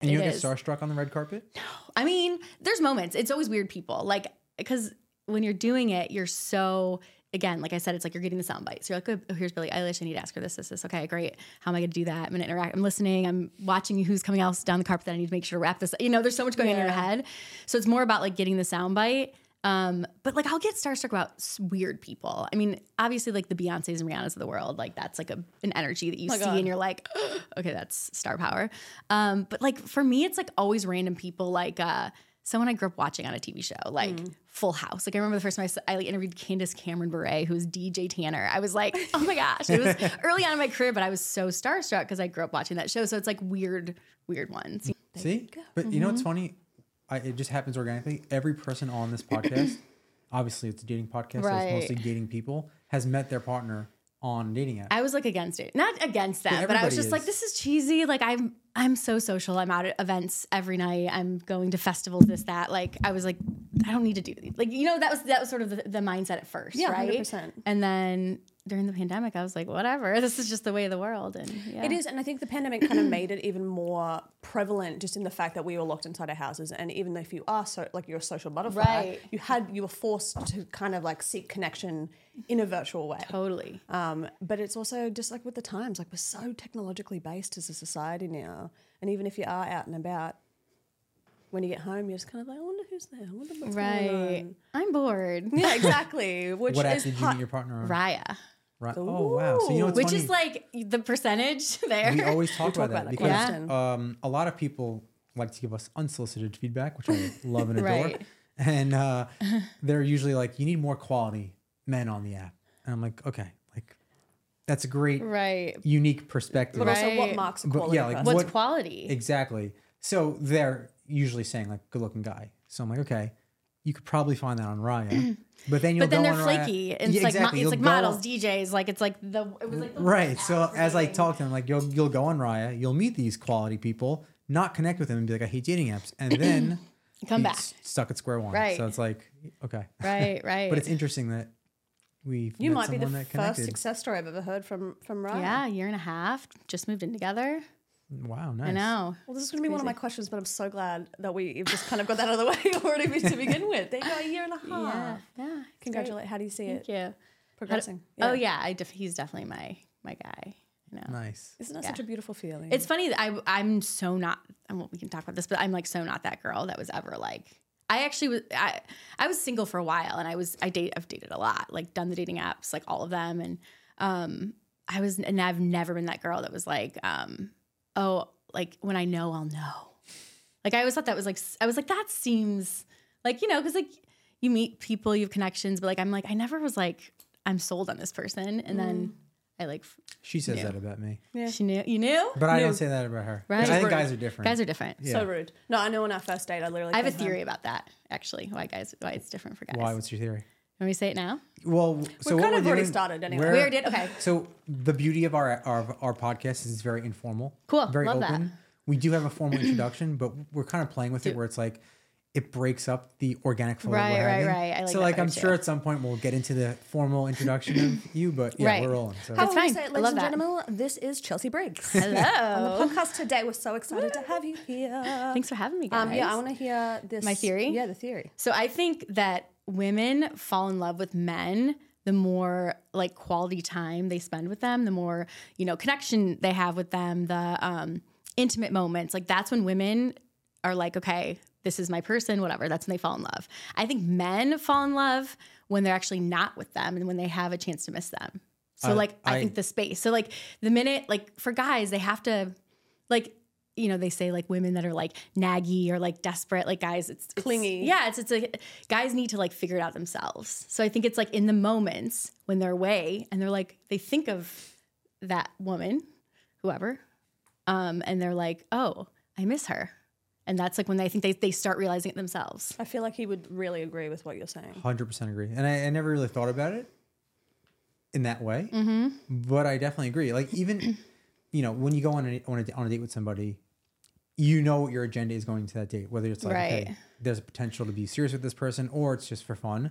And you don't get starstruck on the red carpet? No. I mean, there's moments. It's always weird people. Like, because when you're doing it, you're so again, like I said, it's like you're getting the sound bites. You're like, oh, here's Billie Eilish. I need to ask her this, this, this. Okay, great. How am I going to do that? I'm going to interact. I'm listening. I'm watching who's coming else down the carpet that I need to make sure to wrap this. You know, there's so much going on in your head. So it's more about like getting the sound bite. Um, but like I'll get starstruck about weird people. I mean, obviously like the Beyonces and Rihanna's of the world, like that's like a, an energy that you My see God. and you're like, okay, that's star power. Um, but like for me, it's like always random people like uh someone I grew up watching on a TV show, like Full House. Like I remember the first time I, I like, interviewed Candace Cameron Bure, who was DJ Tanner. I was like, oh my gosh. It was early on in my career, but I was so starstruck because I grew up watching that show. So it's like weird, weird ones. See? But you know what's funny? I, it just happens organically. Every person on this podcast, obviously it's a dating podcast, so Right. it's mostly dating people, has met their partner on dating app. I was like against it, not against that, but I was everybody just like, is. this is cheesy. Like I'm, I'm so social. I'm out at events every night. I'm going to festivals, this, that. Like I was like, I don't need to do these. Like you know, that was that was sort of the, the mindset at first, Yeah, right? 100%. And then during the pandemic, I was like, whatever. This is just the way of the world, and yeah. It is, and I think the pandemic kind of made it even more prevalent, just in the fact that we were locked inside our houses, and even if you are so like you're a social butterfly, Right. you had you were forced to kind of like seek connection in a virtual way. totally. Um, but it's also just like with the times, like we're so technologically based as a society now, and even if you are out and about, when you get home, you're just kind of like, I wonder who's there, I wonder what's Right. going on. I'm bored. Yeah, exactly. Which what app is did you part- meet your partner on? Raya, Right. Oh wow. So you know what's which funny? is like the percentage there. we always talk, talk about, about that that because question. um, a lot of people like to give us unsolicited feedback, which I love and adore. Right. And uh, they're usually like, "You need more quality men on the app," and I'm like, "Okay, like that's a great, right. unique perspective." but also what Right. marks a But quality yeah, like, person. What's what- quality? Exactly. So they're usually saying like good looking guy. So I'm like, okay, you could probably find that on Raya. But then you'll but then go they're on Raya- flaky. And Yeah, it's like mo- exactly. it's You'll like models, on- DJs. Like it's like the it was like the Right. So as I talk to them, like you'll you'll go on Raya, you'll meet these quality people, not connect with them, and be like, I hate dating apps, and then Come back. stuck at square one. Right. So it's like okay, Right, right. but it's interesting that we you might be the someone that first success story I've ever heard from from Raya. yeah, a year and a half. Just moved in together. Wow, nice. I know. Well, this is going to be one of my questions, but I'm so glad that we've just kind of got that out of the way already to begin with. There you go, a year and a half. Yeah, yeah. it's Congratulate. How do you see great. it Thank you. progressing? Oh yeah, I def- he's definitely my my guy. You know. Nice. Isn't that Yeah. such a beautiful feeling? It's funny that I I'm so not. I won't, we can talk about this, but I'm like so not that girl that was ever like. I actually was. I I was single for a while, and I was I date I've dated a lot, like done the dating apps, like all of them, and um I was and I've never been that girl that was like um oh like when I know I'll know. Like I always thought that was like I was like that seems like you know because like you meet people, you have connections, but like I'm like I never was like I'm sold on this person, and then mm-hmm. I like f- She says Yeah. that about me, Yeah. she knew you knew but I No. don't say that about her. Right. I think Rude. guys are different. guys are different. Yeah. so rude. No, I know on our first date, I literally. I have a came home- theory about that actually. Why guys? Why it's different for guys? Why? What's your theory? Can we say it now? Well, so We what kind of already doing- started anyway. we're- already did. Okay. So the beauty of our our, our podcast is it's very informal. Cool. Very Love that. We do have a formal introduction, but we're kind of playing with it where it's like it breaks up the organic flow. Right, we're right, having. right. I like so like I'm sure too. at some point we'll get into the formal introduction of you, but yeah, Right. we're rolling. So How That's would we fine. say, ladies and that. gentlemen, this is Chelsea Briggs. Hello. On the podcast today, we're so excited to have you here. Thanks for having me, guys. Um, yeah, I want to hear this. My theory? Yeah, the theory. So I think that women fall in love with men the more like quality time they spend with them, the more, you know, connection they have with them, the um intimate moments. Like that's when women are like, okay, this is my person, whatever. That's when they fall in love. I think men fall in love when they're actually not with them and when they have a chance to miss them. So I- like I, I- think the space. So like the minute like for guys, they have to like you know, they say like women that are like naggy or like desperate, like guys, it's, it's Clingy. Yeah, it's it's like guys need to like figure it out themselves. So I think it's like in the moments when they're away and they're like they think of that woman, whoever, um, and they're like, oh, I miss her, and that's like when they think they they start realizing it themselves. I feel like he would really agree with what you're saying. hundred percent agree. And I, I never really thought about it in that way, Mm-hmm. but I definitely agree. Like even you know when you go on a, on a on a date with somebody, you know what your agenda is going to that date. Whether it's like okay, there's a potential to be serious with this person, or it's just for fun.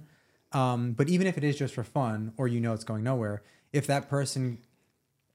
Um, but even if it is just for fun, or you know it's going nowhere, if that person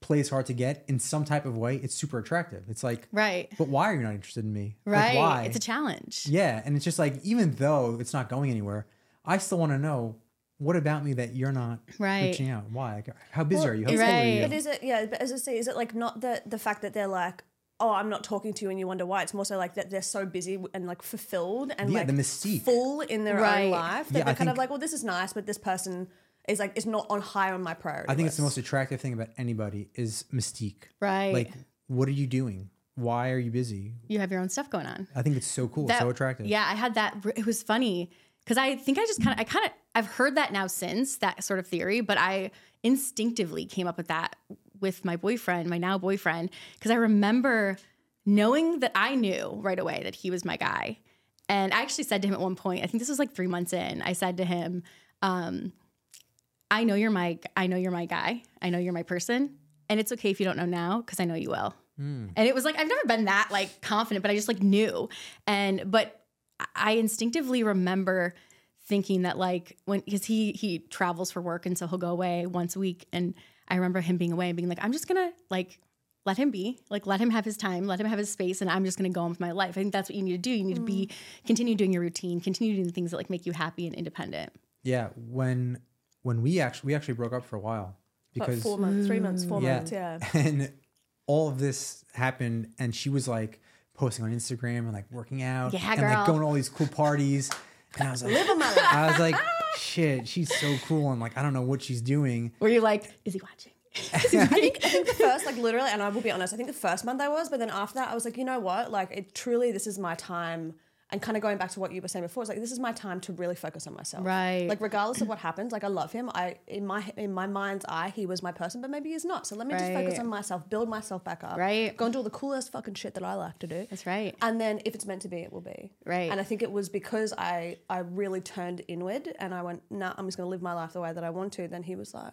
plays hard to get in some type of way, it's super attractive. It's like, Right. but why are you not interested in me? Like, Right. why? It's a challenge. yeah, and it's just like even though it's not going anywhere, I still want to know what about me that you're not Right. reaching out. Why? How busy Well, are you? How is cold it- are Right. you? But is it yeah? But as I say, is it like not the the fact that they're like, oh, I'm not talking to you, and you wonder why? It's more so like that they're so busy and like fulfilled and Yeah, like the mystique. full in their Right. own life that Yeah, I they're kind of think- like, well, this is nice, but this person is like is not on high on my priority. I think it's the most attractive thing about anybody is mystique. Right. Like, what are you doing? Why are you busy? you have your own stuff going on. I think it's so cool, That- so attractive. Yeah, I had that. It was funny because I think I just kind of, I kind of, I've heard that now since that sort of theory, but I instinctively came up with that with my boyfriend, my now boyfriend, because I remember knowing that I knew right away that he was my guy. And I actually said to him at one point, I think this was like three months in, I said to him, um, I know you're my, I know you're my guy. I know you're my person. And it's okay if you don't know now because I know you will. And it was like I've never been that like confident, but I just like knew. And but I instinctively remember thinking that like when because he he travels for work and so he'll go away once a week. And I remember him being away and being like, I'm just gonna like let him be, like let him have his time, let him have his space, and I'm just gonna go on with my life. I think that's what you need to do. You need to be mm. continue doing your routine, continue doing the things that like make you happy and independent. Yeah, when when we actually we actually broke up for a while What, because four months, three months, four yeah, months, yeah. and all of this happened, and she was like posting on Instagram and like working out Yeah, and girl. like going to all these cool parties, and I was like, Living my life. I was like, shit, she's so cool, and like I don't know what she's doing. Were you like, is he watching? I think I think the first like literally, and I will be honest, I think the first month I was, but then after that I was like, you know what? Like it truly, this is my time. And kind of going back to what you were saying before, it's like this is my time to really focus on myself. Right. Like regardless of what happens, like I love him. I in my in my mind's eye, he was my person, but maybe he's not. So let me just focus on myself, build myself back up. Right. Go and do all the coolest fucking shit that I like to do. That's right. And then if it's meant to be, it will be. Right. And I think it was because I I really turned inward and I went, nah, I'm just gonna live my life the way that I want to. Then he was like,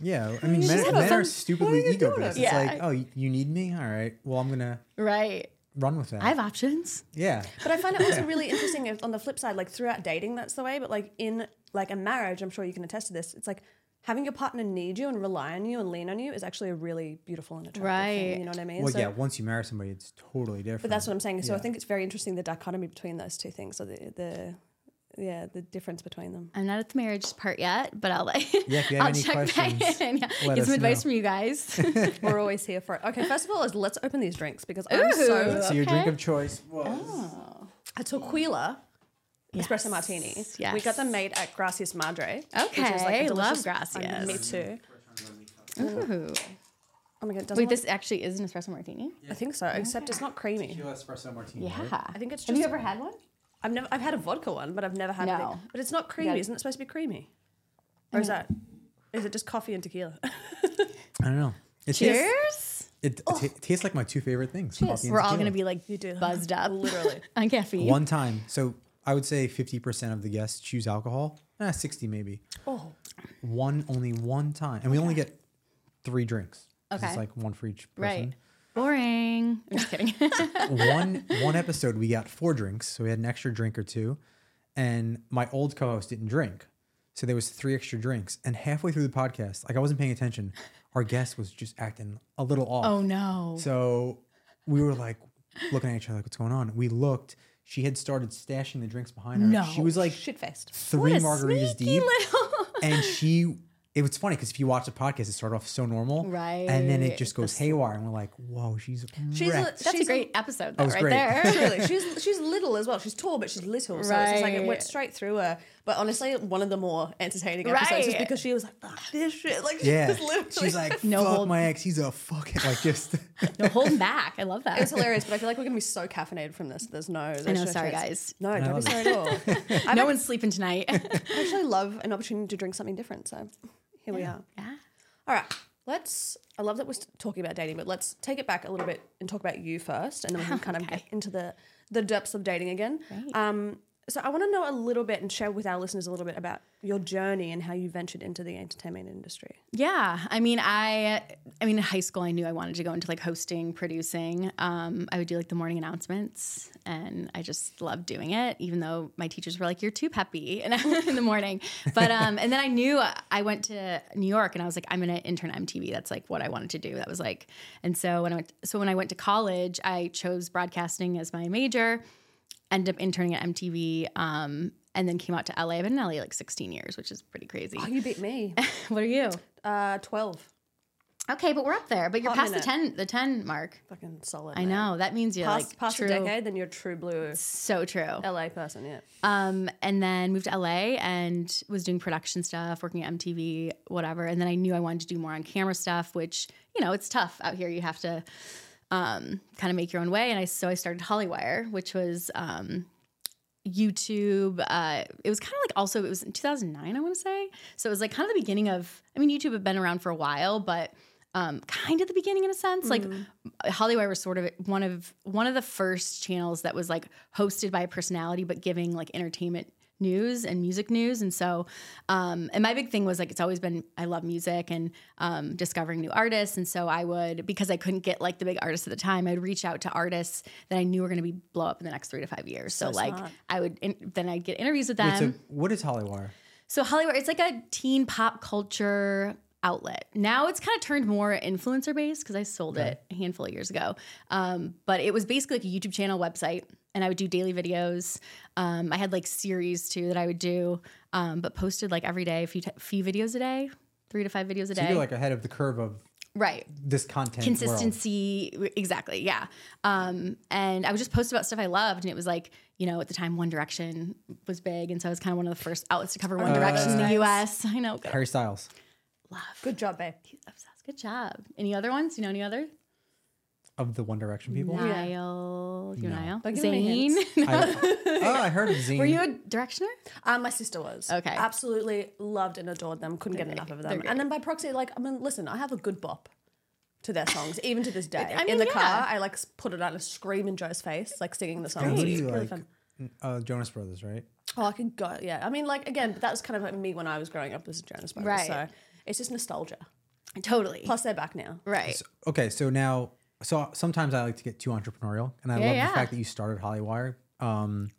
Yeah, I mean, men, just men are stupidly what are you ego doing? based. It's Yeah. like, oh, you- you need me? All right, well, I'm gonna Right. Run with that. I have options. yeah, But I find it also really interesting if, on the flip side, like throughout dating, that's the way. But like in like a marriage, I'm sure you can attest to this. It's like having your partner need you and rely on you and lean on you is actually a really beautiful and attractive Right. thing. You know what I mean? well, So- yeah. Once you marry somebody, it's totally different. But that's what I'm saying. So I think it's very interesting the dichotomy between those two things. So the the yeah the difference between them. I'm not at the marriage part yet, but I'll like Yeah, if you have I'll any check questions, back in. Yeah. Get some advice know. from you guys. We're always here for it. Okay, first of all, is let's open these drinks because I'm so. so your drink of choice was oh. I took Tequila espresso Yes. martini. We got them made at Gracias Madre. Okay, a love delicious- Gracias. Me too. Ooh. Oh my god, Wait, look- this actually is an espresso martini. I think so, except it's not creamy. tequila espresso martini. Yeah. right? I think it's Have you ever had one? I've never I've had a vodka one, but I've never had No. it. But it's not creamy. gotta- Isn't it supposed to be creamy? Or is that is it just coffee and tequila? I don't know. It tastes, Cheers. it, it ta- tastes like my two favorite things. coffee and We're all gonna be like You do. buzzed up, Literally. on caffeine. one time. So I would say fifty percent of the guests choose alcohol. Eh, sixty maybe. oh. One only one time, and we only get three drinks. Okay. It's like one for each person. Right. Boring. I'm just kidding. one one episode we got four drinks, so we had an extra drink or two, and my old co-host didn't drink, so there was three extra drinks. And halfway through the podcast, like I wasn't paying attention, our guest was just acting a little off. oh no. So we were like looking at each other, like, what's going on? We looked. She had started stashing the drinks behind her. No. She was like Shit faced. three margaritas deep, little- and she. It was funny because if you watch the podcast, it started off so normal, right? and then it just goes haywire, and we're like, "Whoa, she's She's a- That's She's a great episode, though, was right great. there. Truly, she's she's little as well. She's tall, but she's little. So it's just like it went straight through her. But honestly, one of the more entertaining episodes is Right. because she was like, "Fuck this shit!" Like she Yeah, literally. she's like, No hold- my ex, he's a fucking like just." no, hold back. I love that. It's hilarious, but I feel like we're gonna be so caffeinated from this. There's no. There's I know. no Sorry, chance. guys. No, don't be sorry at all. no one's sleeping tonight. I actually love an opportunity to drink something different. So here we are. yeah. All right. Let's. I love that we're talking about dating, but let's take it back a little bit and talk about you first, and then we can kind of get into the the depths of dating again. Um, So I want to know a little bit and share with our listeners a little bit about your journey and how you ventured into the entertainment industry. Yeah, I mean, I, I mean, in high school, I knew I wanted to go into like hosting, producing. Um, I would do like the morning announcements, and I just loved doing it. Even though my teachers were like, "You're too peppy," and in the morning. But um, and then I knew I went to New York, and I was like, I'm gonna intern MTV. That's like what I wanted to do. That was like, and so when I went, so when I went to college, I chose broadcasting as my major ended up interning at MTV, um, and then came out to LA. I've been in LA like 16 years, which is pretty crazy. Oh, you beat me. what are you? Uh, 12. Okay, but we're up there. But you're Hot past the 10 the 10 mark. Fucking solid. I man. know. That means you're Past, like past true. a decade, then you're a true blue So true. LA person, yeah. Um, and then moved to LA and was doing production stuff, working at MTV, whatever. And then I knew I wanted to do more on camera stuff, which, you know, it's tough out here. You have to um, kind of make your own way. And I so I started Hollywire, which was um, YouTube. Uh, it was kind of like also it was in 2009, I want to say. So it was like kind of the beginning of. I mean, YouTube had been around for a while, but um, kind of the beginning in a sense. Like Hollywire was sort of one of one of the first channels that was like hosted by a personality, but giving like entertainment news and music news. And so, um, and my big thing was like it's always been I love music and um, discovering new artists. And so I would because I couldn't get like the big artists at the time, I'd reach out to artists that I knew were going to be blow up in the next three to five years. So, So like smart. I would in, then I'd get interviews with them. Wait, so what is Hollywire? So Hollywire, it's like a teen pop culture outlet. Now it's kind of turned more influencer based because I sold it a handful of years ago. Um, but it was basically like a YouTube channel website, and I would do daily videos. Um, I had like series too that I would do, um, but posted like every day, a few t- few videos a day, three to five videos a So day. you're like ahead of the curve of right this content. world. consistency exactly yeah um and i would just post about stuff i loved and it was like you know at the time one direction was big and so i was kind of one of the first outlets to cover one direction in the us i know good Harry Styles. Love Good job, babe. obsessed good job any other ones you know any other Of the One Direction people? niall you know No. niall Don't give Zayn I, oh, I heard of Zayn. were you a directioner Um, my sister was. Okay. Absolutely loved and adored them. Couldn't get enough of them. And then by proxy, like, I mean, listen, I have a good bop to their songs, even to this day. I mean, In the yeah. car, I like put it on and scream in Joe's face, like singing the songs. Who do you really like? fun. Uh, Jonas Brothers, right? Oh, I could go. Yeah. I mean, like, again, but that was kind of like me when I was growing up as a Jonas Brothers. Right. So it's just nostalgia. totally Plus, they're back now. right So- okay, so now, so sometimes I like to get too entrepreneurial, and I Yeah, love yeah. the fact that you started Hollywire. Um,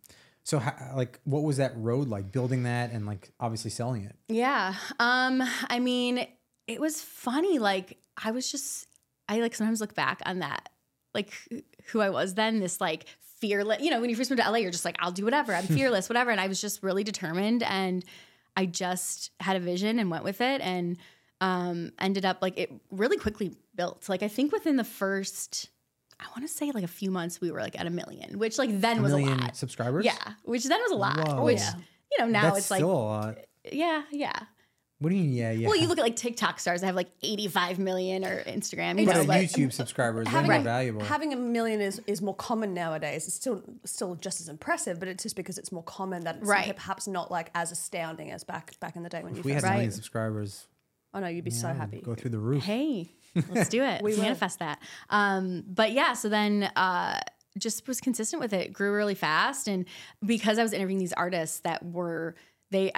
so ha- like, what was that road like? Building that and like obviously selling it. Yeah. Um, I mean, it was funny. Like, I was just, I like sometimes look back on that, like who I was then, this like fearless, you know, when you first moved to LA, you're just like, I'll do whatever. I'm fearless, whatever. And I was just really determined and I just had a vision and went with it and um, ended up like it really quickly built. Like, I think within the first, I want to say like a few months, we were like at a million, which like then A was a million lot. subscribers. Yeah. Which then was a lot, Whoa. which, you know, now that's it's like, still a lot. yeah, yeah. What do you mean? Yeah, yeah. Well, you look at like TikTok stars that have like 85 million or Instagram, you but know, but YouTube subscribers is way Having, more valuable. having a million is, is more common nowadays. It's still still just as impressive, but it's just because it's more common that it's Right. perhaps not like as astounding as back back in the day when you we had first. a million Right. subscribers, Oh no, you'd be so happy. Go through the roof. hey, let's do it. We will. Manifest that. Um, but yeah, so then uh, just was consistent with it, grew really fast. And because I was interviewing these artists that were, they,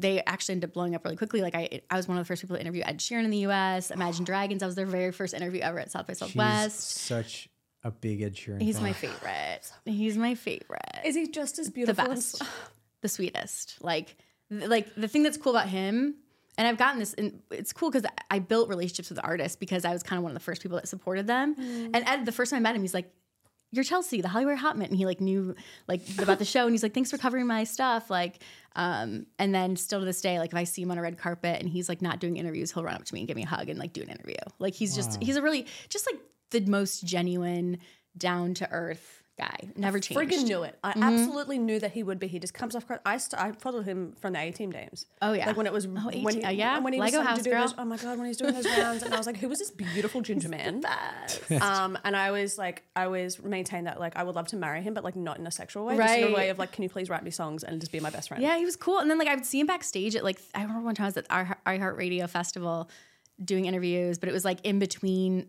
they actually ended up blowing up really quickly. Like I, I was one of the first people to interview Ed Sheeran in the U.S. Imagine Dragons. I was their very first interview ever at South by She's Southwest. such a big Ed Sheeran. He's fan. my favorite. He's my favorite. Is he just as beautiful? The best, s- the sweetest. Like, th- like the thing that's cool about him, and I've gotten this, and it's cool because I built relationships with artists because I was kind of one of the first people that supported them. Mm. And Ed, the first time I met him, he's like, "You're Chelsea, the Hollywood Hot Hotman," and he like knew like about the show, and he's like, "Thanks for covering my stuff." Like, um, and then still to this day, like if I see him on a red carpet and he's like not doing interviews, he'll run up to me and give me a hug and like do an interview. Like he's just he's a really just like the most genuine, down to earth guy. Never changed. Friggin' knew it. I absolutely knew that he would be. He just comes off. I st- I followed him from the A Team games. Oh, yeah. like when it was Oh, when he, uh, yeah. when he Lego was House to do those. Oh my god, when he's doing those rounds, and I was like, who was this beautiful ginger man? um, and I was like, I always maintained that like I would love to marry him, but like not in a sexual way, just in a way of like, can you please write me songs and just be my best friend? Yeah, he was cool. And then like I would see him backstage at like I remember one time I was at our iHeartRadio festival doing interviews, but it was like in between,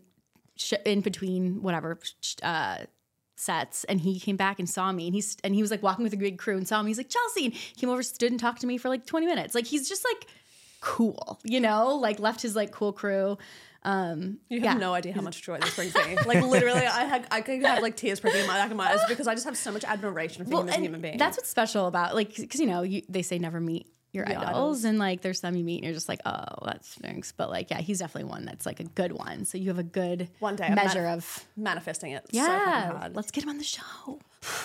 sh- in between whatever uh, sets and he came back and saw me and he's and he was like walking with a big crew and saw me. He's like, Chelsea, and he came over, stood and talked to me for like 20 minutes. Like he's just like cool, you know, like left his like cool crew. Um You have yeah. no idea how much joy this brings me. Like literally, I had I could have like tears pricking in my back of my eyes because I just have so much admiration for him as a human being. That's what's special about like because you know you, they say never meet your idols, and like there's some you meet and you're just like oh that stinks but like yeah he's definitely one that's like a good one so you have a good One day measure manif- of manifesting it. so yeah hard. let's get him on the show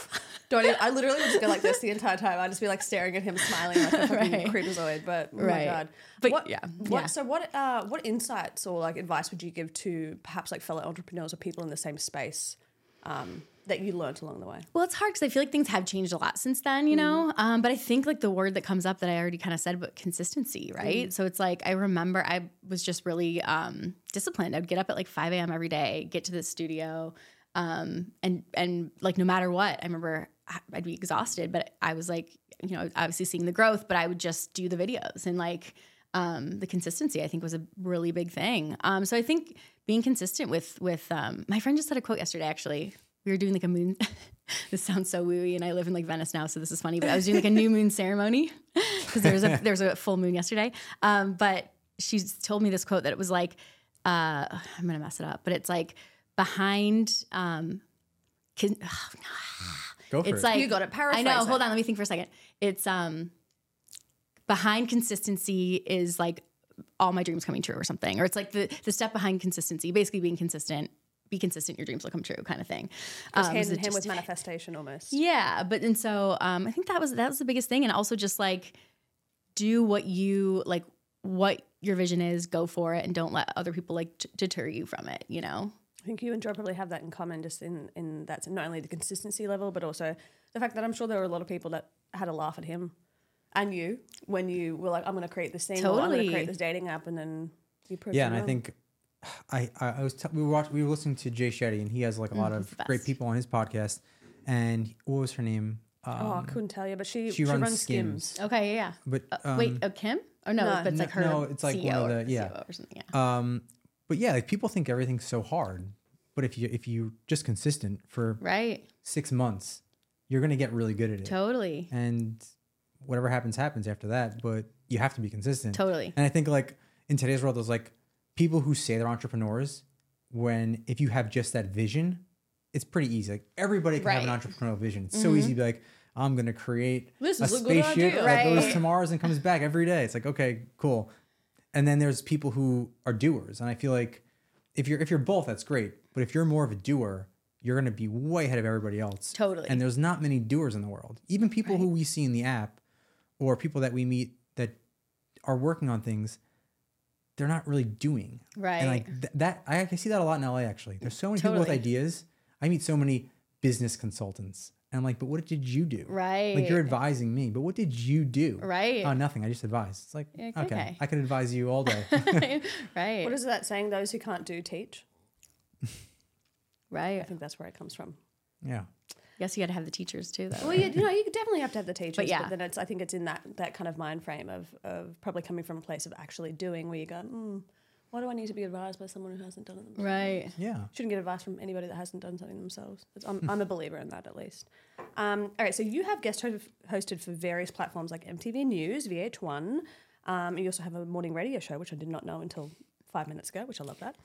Don't I, I literally would just go like this the entire time. I'd just be like staring at him, smiling like a fucking Right. creepazoid. But oh my god! But what, yeah, what, yeah. So what? Uh, what insights or like advice would you give to perhaps like fellow entrepreneurs or people in the same space um, that you learned along the way? Well, it's hard because I feel like things have changed a lot since then, you know. Um, but I think like the word that comes up that I already kind of said, but consistency, right? So it's like I remember I was just really um, disciplined. I'd get up at like five a.m. every day, get to the studio, um, and and like no matter what, I remember I'd be exhausted, but I was like, you know, obviously seeing the growth, but I would just do the videos and like um, the consistency. I think was a really big thing. Um, so I think being consistent with with um, my friend just said a quote yesterday. Actually, we were doing like a moon. this sounds so wooey, and I live in like Venice now, so this is funny. But I was doing like a new moon ceremony because there was a there was a full moon yesterday. Um, but she told me this quote that it was like, uh, I'm gonna mess it up, but it's like behind. Um, con- Go for it's it. like You got it. I Paraphrase know. it. Hold on, let me think for a second. It's um behind consistency is like all my dreams coming true or something, or it's like the the step behind consistency, basically being consistent. Be consistent, your dreams will come true, kind of thing. Goes Um, hand in hand with manifestation almost. yeah, but and so um, I think that was that was the biggest thing, and also just like do what you like, what your vision is, go for it, and don't let other people like t- deter you from it. You know, I think you and Joe probably have that in common, just in in that not only the consistency level, but also the fact that I'm sure there were a lot of people that had a laugh at him and you when you were like, "I'm going to create this thing, or I'm going to create this dating app," and then you proved yeah, them and I think I I, I was t- we were watch, we were listening to Jay Shetty, and he has like a lot of Mm, great people on his podcast. And what was her name? Um, oh, I couldn't tell you, but she she she, runs runs, Skims. Skims. okay, yeah. yeah. but Uh, um, wait, oh, Kim? Oh no, no. but it's like her. No, it's like one of the- yeah. COO or something. Yeah. Um, but yeah, like people think everything's so hard, but if you if you just consistent for right. six months, you're gonna get really good at it. Totally. And whatever happens, happens after that. But you have to be consistent. Totally. And I think like in today's world, there's like people who say they're entrepreneurs. When if you have just that vision, it's pretty easy. Like everybody can have an Mm-hmm. entrepreneurial vision. It's so easy to be like, I'm gonna create This a is a good spaceship that goes to Mars and comes back every day. It's like okay, cool. And then there's people who are doers, and I feel like if you're if you're both, that's great. But if you're more of a doer, you're gonna be way ahead of everybody else. Totally. And there's not many doers in the world. Even people who we see in the app, or people that we meet that are working on things, they're not really doing. Right. And like th- that, I, I see that a lot in LA. Actually, there's so many people with ideas. I meet so many business consultants, and I'm like, but what did you do? Right. Like you're advising me, but what did you do? Right. Oh, nothing. I just advise. It's like Yeah, okay, okay. I could advise you all day. right. What is that saying? Those who can't do teach. right. I think that's where it comes from. yeah. Guess you got to have the teachers too, though. Well, you, you know, you definitely have to have the teachers, but, yeah. then it's I think it's in that that kind of mind frame of of probably coming from a place of actually doing, where you go, mm, why do I need to be advised by someone who hasn't done it themselves? Right. Yeah. Shouldn't get advice from anybody that hasn't done something themselves. I'm, I'm a believer in that at least. Um, all right, so you have guest ho- hosted for various platforms like MTV News, VH1. Um, you also have a morning radio show, which I did not know until five minutes ago, which I love that.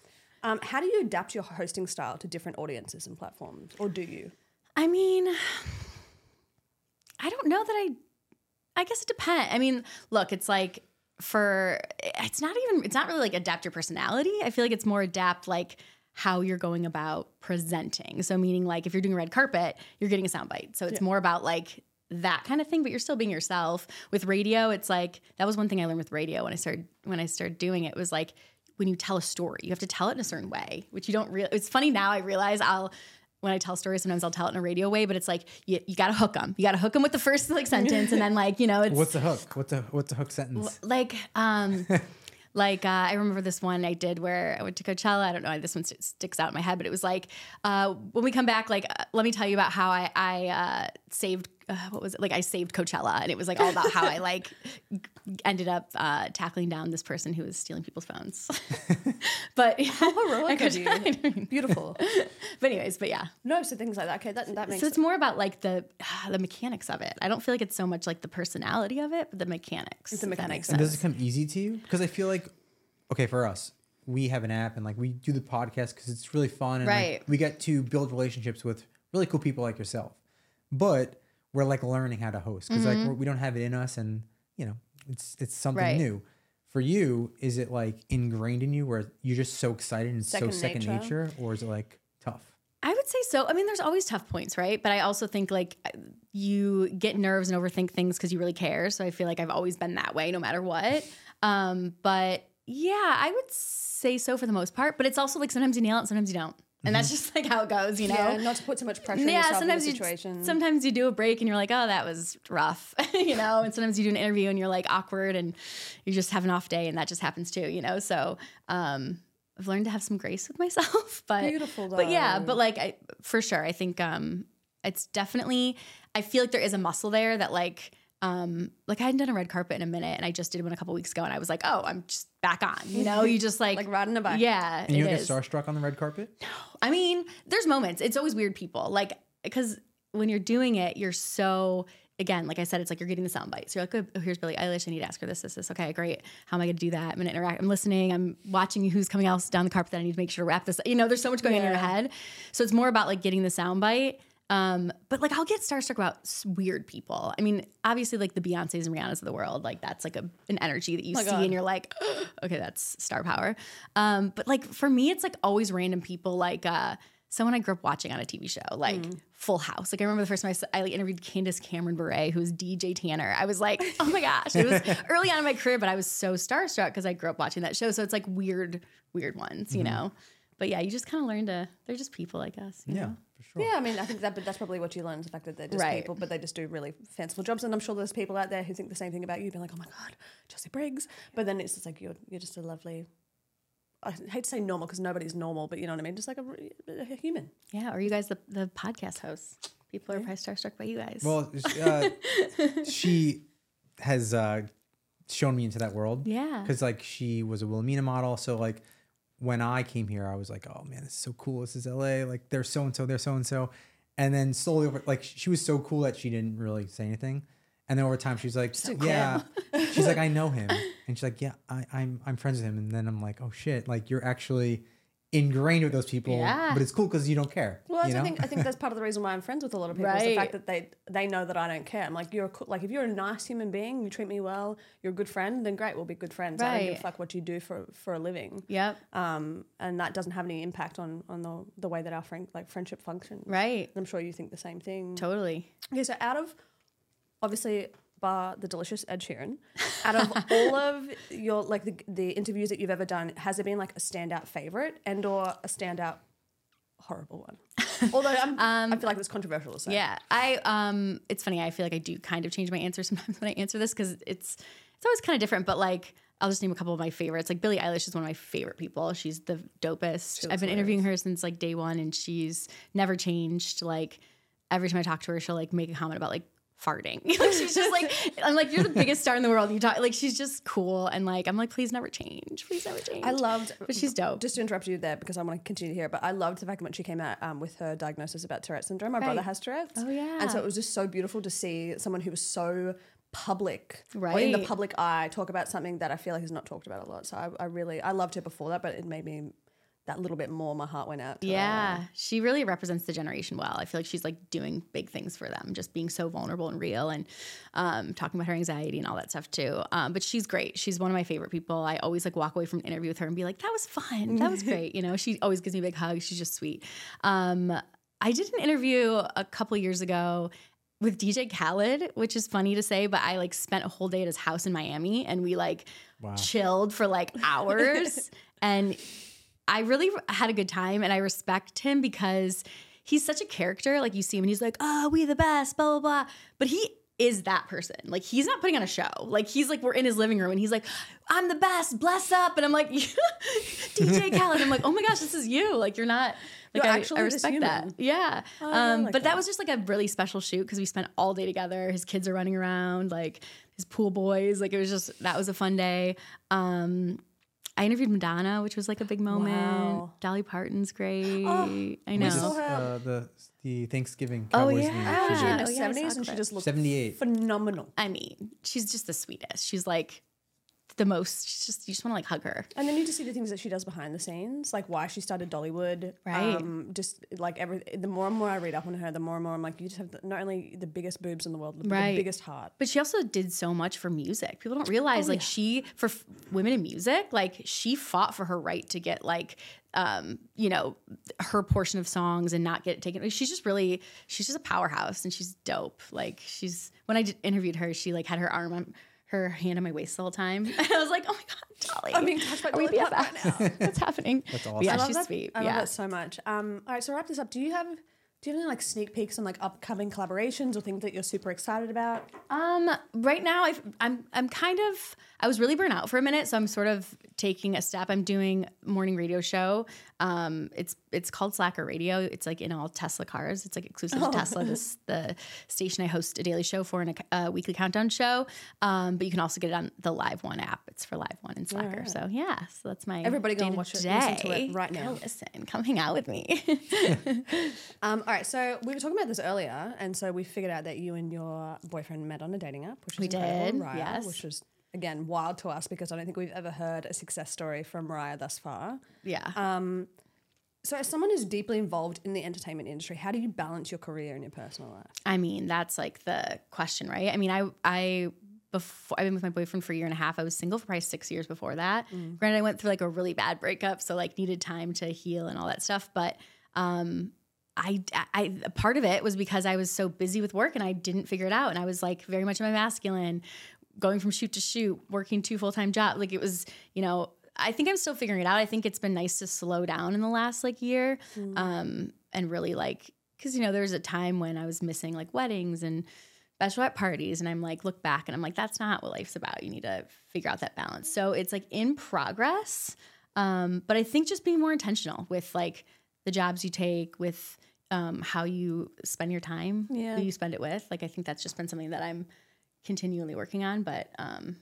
Um, how do you adapt your hosting style to different audiences and platforms, or do you? I mean, I don't know that I. I guess it depends. I mean, look, it's like for it's not even it's not really like adapt your personality. I feel like it's more adapt like how you're going about presenting. So meaning like if you're doing red carpet, you're getting a soundbite. So it's more about like that kind of thing, but you're still being yourself. With radio, it's like that was one thing I learned with radio when I started when I started doing it was like when you tell a story, you have to tell it in a certain way, which you don't really. It's funny now. I realize I'll when I tell stories, sometimes I'll tell it in a radio way, but it's like you, you got to hook them. You got to hook them with the first like sentence, and then like you know, it's What's the hook? What's the what's the hook sentence? like um like uh, I remember this one I did where I went to Coachella. I don't know why this one st- sticks out in my head, but it was like uh, when we come back, like uh, let me tell you about how I, I uh, saved uh, what was it? Like I saved Coachella, and it was like all about how I like g- ended up uh, tackling down this person who was stealing people's phones. but how Heroic of you. I mean, Beautiful. but anyways, but yeah. No, so things like that. Okay, that that makes So it's more about like the the mechanics of it. I don't feel like it's so much like the personality of it, but the mechanics. The mechanics. And does it come easy to you? Because I feel like, okay, for us, we have an app and like we do the podcast because it's really fun and like, Right. we get to build relationships with really cool people like yourself. But we're like learning how to host because like we're, we don't have it in us, and you know, it's it's something Mm-hmm. Right. new. For you, is it like ingrained in you where you're just so excited and Second so second nature? nature, or is it like tough? I would say so. I mean, there's always tough points, right? But I also think like you get nerves and overthink things because you really care. So I feel like I've always been that way, no matter what. Um, but yeah, I would say so for the most part. But it's also like sometimes you nail it, sometimes you don't, and that's just like how it goes, you know. yeah, not to put too much pressure on Yeah, sometimes in you sometimes you do a break and you're like, oh, that was rough, you know. And sometimes you do an interview and you're like awkward and you just have an off day and that just happens too, you know. So um, I've learned to have some grace with myself, but Beautiful, But yeah, but like I for sure, I think um, it's definitely. I feel like there is a muscle there that like. Um, like I hadn't done a red carpet in a minute, and I just did one a couple weeks ago, and I was like, "Oh, I'm just back on." You know, you just like, like riding a bike. yeah, And you it get is. starstruck on the red carpet? No, I mean, there's moments. It's always weird people. Like, because when you're doing it, you're so again, like I said, it's like you're getting the sound bites. You're like, oh, here's Billie Eilish. I need to ask her this, this, this. Okay, great. How am I going to do that? I'm going to interact. I'm listening. I'm watching who's coming else down the carpet that I need to make sure to wrap this. You know, there's so much going on in your head. So it's more about like getting the sound bite. Um, but like I'll get starstruck about weird people. I mean, obviously like the Beyonces and Rihanna's of the world, like that's like a, an energy that you my see God. and you're like, okay, that's star power. Um, but like for me, it's like always random people like uh someone I grew up watching on a TV show, like Mm. Full House. Like I remember the first time I like interviewed Candace Cameron Bure, who's DJ Tanner. I was like, oh my gosh. It was early on in my career, but I was so starstruck because I grew up watching that show. So it's like weird, weird ones, Mm-hmm. you know? But yeah, you just kind of learn to, they're just people, I guess. Yeah, know? For sure. Yeah, I mean, I think that, but that's probably what you learn is the fact that they're just Right. people, but they just do really fanciful jobs. And I'm sure there's people out there who think the same thing about you, being like, "Oh my god, Josie Briggs," but then it's just like you're you're just a lovely. I hate to say normal because nobody's normal, but you know what I mean. Just like a, a human. Yeah. Or you guys, the, the podcast hosts. People are probably starstruck by you guys. Well, uh, she has uh, shown me into that world. Yeah. Because like she was a Wilhelmina model, so like when I came here, I was like, oh man, this is so cool. This is LA. Like they're so and so, they're so and so, and then slowly over, like she was so cool that she didn't really say anything, and then over time she's like, yeah, she's like, I know him, and she's like, yeah, I, I'm I'm friends with him, and then I'm like, oh shit, like you're actually ingrained with those people, Yeah. but it's cool because you don't care. Well, you I think I think that's part of the reason why I'm friends with a lot of people is the fact that they they know that I don't care. I'm like you're a, cool- like if you're a nice human being, you treat me well, you're a good friend, then great, we'll be good friends. I don't give a fuck what you do for for a living. Yep. Um, and that doesn't have any impact on on the the way that our friend like friendship functions. Right. I'm sure you think the same thing. Totally. Okay, so out of obviously bar the delicious Ed Sheeran, out of all of your like the the interviews that you've ever done, has there been like a standout favorite and or a standout horrible one? Although I'm, I feel like it's controversial say. Yeah, I um, it's funny. I feel like I do kind of change my answer sometimes when I answer this because it's it's always kind of different. But like, I'll just name a couple of my favorites. Like Billie Eilish is one of my favorite people. She's the dopest. I've been interviewing her since like day one, and she's never changed. Like every time I talk to her, she'll like make a comment about like farting. like she's just like, I'm like, you're the biggest star in the world. You talk like she's just cool, and like I'm like, please never change, please never change. I loved, but she's dope. Just to interrupt you there because I want to continue to hear, but I loved the fact when she came out um, with her diagnosis about Tourette syndrome. My brother has Tourette's. Oh, yeah. And so it was just so beautiful to see someone who was so public or in the public eye talk about something that I feel like is not talked about a lot. So I, I really, I loved her before that, but it made me that little bit more. My heart went out. To her. Yeah, she really represents the generation well. I feel like she's like doing big things for them, just being so vulnerable and real, and um, talking about her anxiety and all that stuff too. Um, but she's great. She's one of my favorite people. I always like walk away from an interview with her and be like, "That was fun. That was great." You know, she always gives me a big hug. She's just sweet. Um, I did an interview a couple years ago with DJ Khaled, which is funny to say, but I like spent a whole day at his house in Miami and we like Wow. chilled for like hours. and I really had a good time and I respect him because he's such a character. Like you see him and he's like, oh, we the best, blah, blah, blah. But he is that person. Like he's not putting on a show. Like he's like we're in his living room and he's like, I'm the best, bless up. And I'm like, DJ Khaled. I'm like, oh my gosh, this is you. Like you're not like You're I, actually I respect that. Yeah. Oh, yeah, um, like but that. that. was just like a really special shoot because we spent all day together. His kids are running around, like his pool boys. Like it was just that was a fun day. Um, I interviewed Madonna, which was like a big moment. Wow. Dolly Parton's great. Oh, I know. Was saw uh, the the Thanksgiving Oh, yeah. game Ah, she she's in her Oh, yeah, seventies, and she just looked 78. phenomenal. I mean, she's just the sweetest. She's like the most. She's just you just want to like hug her. And then you just see the things that she does behind the scenes, like why she started Dollywood. Right. Um, just like every, the more and more I read up on her, the more and more I'm like, you just have the, not only the biggest boobs in the world, but Right. the biggest heart. But she also did so much for music. People don't realize like yeah. she for f- women in music, like she fought for her right to get like um, you know, her portion of songs and not get it taken. She's just really she's just a powerhouse and she's dope. Like she's when I did, interviewed her, she like had her arm on her hand on my waist the whole time. And I was like, "Oh my god, Dolly. I'm being touched by Are we Dolly Parton BFFs? right What's happening?" That's awesome. Yeah, I love she's that. sweet. I yeah. love that so much. Um, all right, so wrap this up. Do you have do you have any like sneak peeks on like upcoming collaborations or things that you're super excited about? Um, right now I've, I'm I'm kind of I was really burnt out for a minute, so I'm sort of taking a step. I'm doing morning radio show. Um, it's it's called Slacker Radio. It's like in all Tesla cars. It's like exclusive to Tesla. This the station I host a daily show for and a, a weekly countdown show. Um, but you can also get it on the Live One app. It's for Live One and Slacker. So yeah, so that's my Everybody go and watch it, listen to it right now. Go listen, come hang out with me. Um, all right, so we were talking about this earlier, and so we figured out that you and your boyfriend met on a dating app, which is We incredible, did, Raya, yes. which was again wild to us because I don't think we've ever heard a success story from Raya thus far. yeah. Um, so, as someone who's deeply involved in the entertainment industry, how do you balance your career and your personal life? I mean, that's like the question, right? I mean, I I before I've been with my boyfriend for a year and a half. I was single for probably six years before that. Granted, I went through like a really bad breakup, so like needed time to heal and all that stuff. But um, I, I, part of it was because I was so busy with work and I didn't figure it out, and I was like very much in my masculine, going from shoot to shoot, working two full time jobs. Like it was, you know. I think I'm still figuring it out. I think it's been nice to slow down in the last like year, um, and really like because you know there was a time when I was missing like weddings and bachelorette parties, and I'm like look back and I'm like that's not what life's about. You need to figure out that balance. So it's like in progress, um, but I think just being more intentional with like the jobs you take, with um, how you spend your time, Yeah. who you spend it with. Like I think that's just been something that I'm continually working on, but um,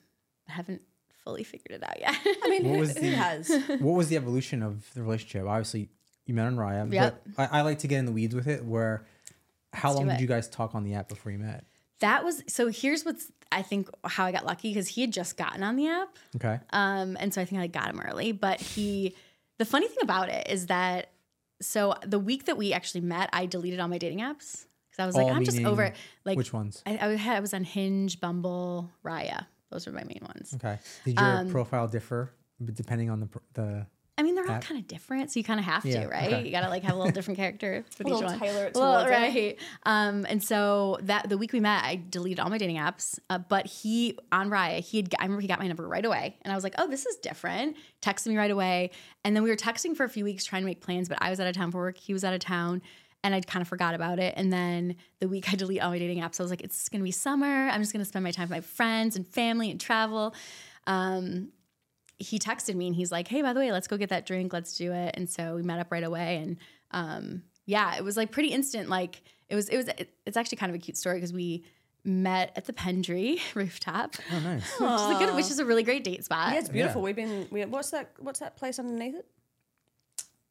I haven't fully figured it out yet. I mean, What who, was who the- has? what was the evolution of the relationship? Obviously, you met on Raya, Yep. but I, I like to get in the weeds with it. Where, how Let's long did it. you guys talk on the app before you met? that was so. Here's what's I think how I got lucky because he had just gotten on the app. Okay, Um, and so I think I got him early. But he, the funny thing about it is that, so the week that we actually met, I deleted all my dating apps because I was like, I'm just over it. Like, which ones? I, I, I was on Hinge, Bumble, Raya. Those are my main ones. Okay, did your um, profile differ depending on the the? I mean, they're all kind of different, so you kind of have Yeah, to, right? okay. You got to like have a little different character with each one. tailor it Well, towards right. Um, and so that the week we met, I deleted all my dating apps. Uh, but he on Raya, he had I remember he got my number right away, and I was like, oh, this is different. Texted me right away, and then we were texting for a few weeks trying to make plans. But I was out of town for work, he was out of town. And I kind of forgot about it. And then the week I delete all my dating apps, I was like, it's gonna be summer. I'm just gonna spend my time with my friends and family and travel. Um, he texted me and he's like, "Hey, by the way, let's go get that drink. Let's do it." And so we met up right away, and um, yeah, it was like pretty instant. Like it was, it was, it, it's actually kind of a cute story because we met at the Pendry rooftop, Oh, nice. which is a good, which is a really great date spot. Yeah, it's beautiful. Yeah. We've been. We, what's that? What's that place underneath it?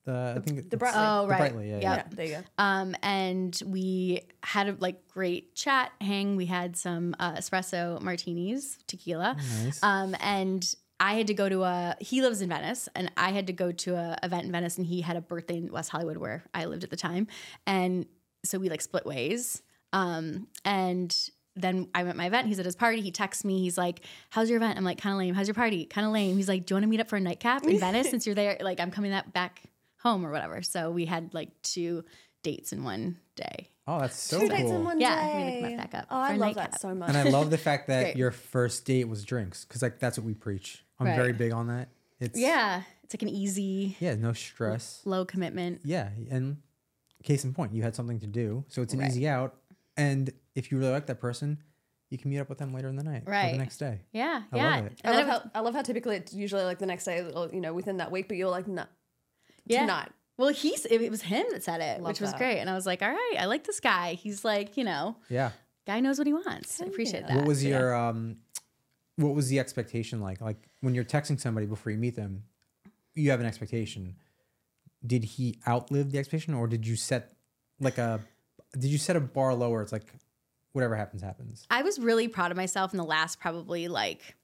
The I think the it's- Brightly. Oh, the right. Brightly, yeah, Yep. yeah. Yeah, there you go. Um, and we had a like great chat, hang. We had some uh, espresso martinis, tequila. Nice. Um, and I had to go to a. He lives in Venice, and I had to go to a event in Venice, and he had a birthday in West Hollywood where I lived at the time, and so we like split ways. Um, and then I went to my event. He's at his party. He texts me. He's like, "How's your event?" I'm like, "Kind of lame." "How's your party?" "Kind of lame." He's like, "Do you want to meet up for a nightcap in Venice since you're there?" Like, I'm coming that back home or whatever. So we had like two dates in one day. Oh, that's so Two cool. dates in one Yeah, day. we like met back up Oh, I love nightcap. that so much. And I love the fact that your first date was drinks because like that's what we preach. I'm Right. very big on that. It's Yeah, it's like an easy, yeah, no stress. low commitment. Yeah, and case in point, you had something to do, so it's an Right. easy out. And if you really like that person, you can meet up with them later in the night, or Right. the next day. Yeah, I yeah. love it. I love, it how, I love how typically it's usually like the next day or you know within that week, but you're like no, Yeah. tonight. Well, he's it, it was him that said it, Love which was that. great. And I was like, all right, I like this guy. He's like, you know, Yeah. guy knows what he wants. I appreciate yeah. that. What was Yeah. your um, what was the expectation like? Like when you're texting somebody before you meet them, you have an expectation. Did he outlive the expectation, or did you set like a did you set a bar lower? It's like whatever happens, happens. I was really proud of myself in the last probably like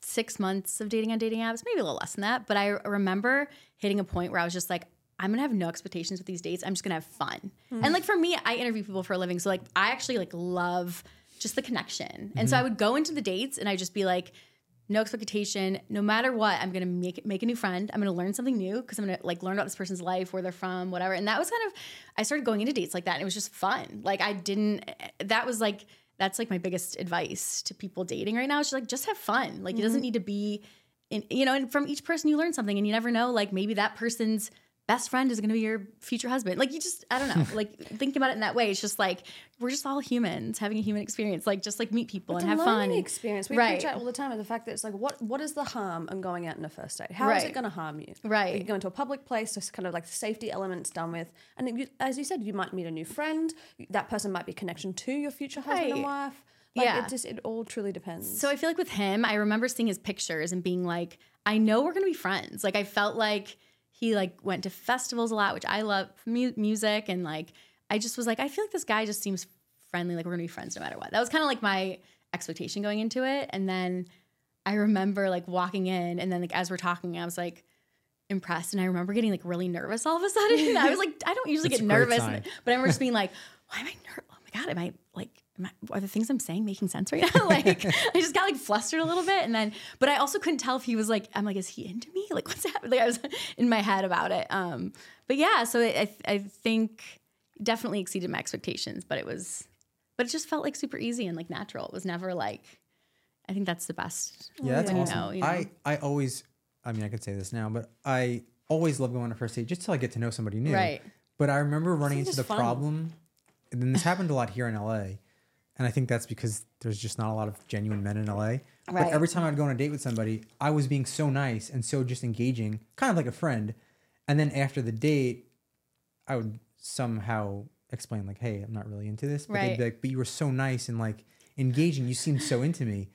six months of dating on dating apps, maybe a little less than that. But I remember hitting a point where I was just like, I'm gonna have no expectations with these dates. I'm just gonna have fun. Hmm. And like for me, I interview people for a living, so like I actually like love just the connection. And so mm-hmm. I would go into the dates and I'd just be like, no expectation. No matter what, I'm gonna make make a new friend. I'm gonna learn something new because I'm gonna like learn about this person's life, where they're from, whatever. And that was kind of I started going into dates like that, and it was just fun. Like I didn't. Eh, that was like that's like my biggest advice to people dating right now. Just like just have fun. Like it doesn't mm-hmm. need to be, in, you know. And from each person you learn something, and you never know. Like maybe that person's best friend is going to be your future husband. Like you just, I don't know. like think about it in that way. It's just like we're just all humans having a human experience. Like just like meet people It's and have fun. experience. We Right. preach out all the time of the fact that it's like, what what is the harm in going out on a first date? How is Right. it going to harm you? Right. You go into a public place, just kind of like the safety elements done with, and as you said, you might meet a new friend. That person might be a connection to your future husband and wife. Like Yeah. it just it all truly depends. So I feel like with him, I remember seeing his pictures and being like, I know we're gonna be friends. Like I felt like he like went to festivals a lot, which I love mu- music, and like I just was like, I feel like this guy just seems friendly. Like we're gonna be friends no matter what. That was kind of like my expectation going into it, and then I remember like walking in, and then like as we're talking, I was like impressed, and I remember getting like really nervous all of a sudden. I was like, I don't usually That's get nervous, but I remember just being like, why am I nervous? Oh my god? Am I, are the things I'm saying making sense right now? like, I just got like flustered a little bit, and then, but I also couldn't tell if he was like, I'm like, is he into me? Like, what's happening? Like, I was in my head about it. Um, but yeah, so I, I, I think definitely exceeded my expectations, but it was, but it just felt like super easy and like natural. It was never like, I think that's the best. Yeah, that's when you awesome. know, you know. I I always, I mean, I could say this now, but I always love going on a first date just till I get to know somebody new. Right. But I remember running into the fun. problem, and then this happened a lot here in LA, and I think that's because there's just not a lot of genuine men in LA. But Right. every time I'd go on a date with somebody, I was being so nice and so just engaging, kind of like a friend. And then after the date, I would somehow explain like, "Hey, I'm not really into this," but they'd be like, "But you were so nice and like engaging. You seemed so into me,"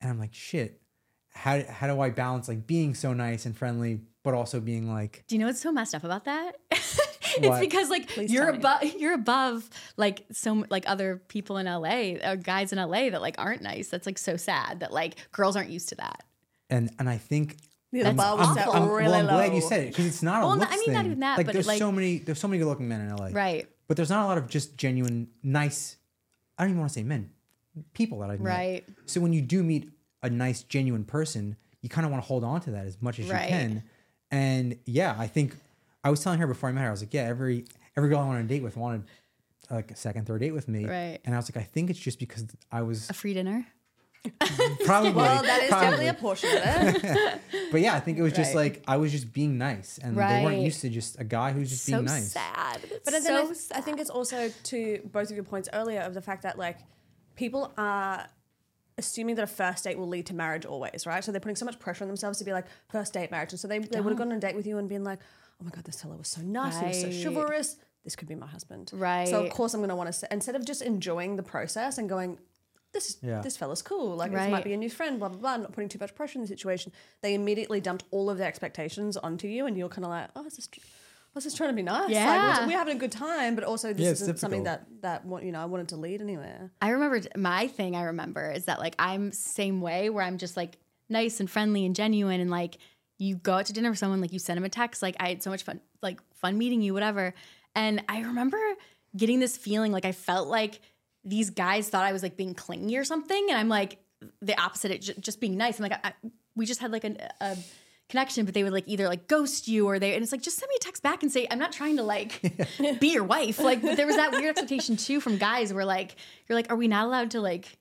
and I'm like, "Shit." How, how do I balance like being so nice and friendly, but also being like, Do you know what's so messed up about that? it's What? because like Please you're above you're above like so like other people in LA or uh, guys in LA that like aren't nice. That's like so sad that like girls aren't used to that. and and I think the That's bar was awful. set I'm, really well, I'm low. glad you said it because it's not Well, a no, looks I mean, not thing. even that, like but, there's like- so many there's so many good looking men in LA, Right. but there's not a lot of just genuine nice. I don't even want to say men, people that I've met. Right. So when you do meet a nice genuine person, you kind of want to hold on to that as much as Right. you can. And yeah, I think I was telling her before I met her, I was like, yeah, every every girl I went on a date with wanted like a second, third date with me. Right. And I was like, I think it's just because I was A free dinner. probably Well, that is probably. definitely a portion of it. But yeah, I think it was just Right. like I was just being nice, and they weren't used to just a guy who's just so being nice. sad. But then so I, th- I think it's also to both of your points earlier of the fact that like people are assuming that a first date will lead to marriage always, right? So they're putting so much pressure on themselves to be like first date marriage, and so they, they would have gone on a date with you and been like, oh my god, this fellow was so nice, he was so Right. chivalrous. This could be my husband, Right. So Right. of course I'm going to want to instead of just enjoying the process and going. This is Yeah. this fella's cool. Like this Right. might be a new friend. Blah blah blah. Not putting too much pressure in the situation. They immediately dumped all of their expectations onto you, and you're kind of like, oh, is oh, this, I was just trying to be nice. Like, Yeah. we're, we're having a good time, but also this Yeah, it's isn't something difficult. that that wa- you know I wanted to lead anywhere. I remember my thing I remember is that like I'm same way where I'm just like nice and friendly and genuine and like you go out to dinner with someone like you send them a text like I had so much fun like fun meeting you whatever. And I remember getting this feeling like I felt like these guys thought I was like being clingy or something and I'm like the opposite it j- just being nice. I'm like I, I, we just had like an, a connection but they would like either like ghost you or they and it's like just send me a text back and say I'm not trying to like be your wife like there was that weird expectation too from guys where like you're like are we not allowed to like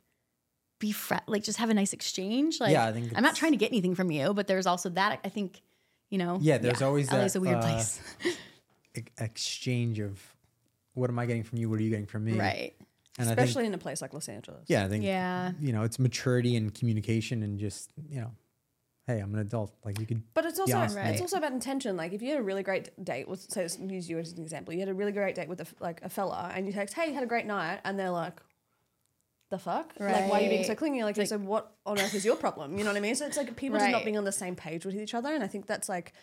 be fre- like just have a nice exchange like Yeah, I think I'm not trying to get anything from you but there's also that I think you know Yeah, there's always LA's that, a weird uh, place exchange of what am I getting from you? What are you getting from me? right And especially think, in a place like Los Angeles. yeah, I think, Yeah. you know, it's maturity and communication and just, you know, hey, I'm an adult. Like you could, But it's also honest with me. it's also about intention. Like if you had a really great date with, say, let's use you as an example. You had a really great date with a, like a fella, and you text, "Hey, you had a great night," and they're like, "The fuck? Like, why are you being so clingy?" Like, Like- so what on earth is your problem? You know what I mean? So it's like people just Right. not being on the same page with each other, and I think that's like,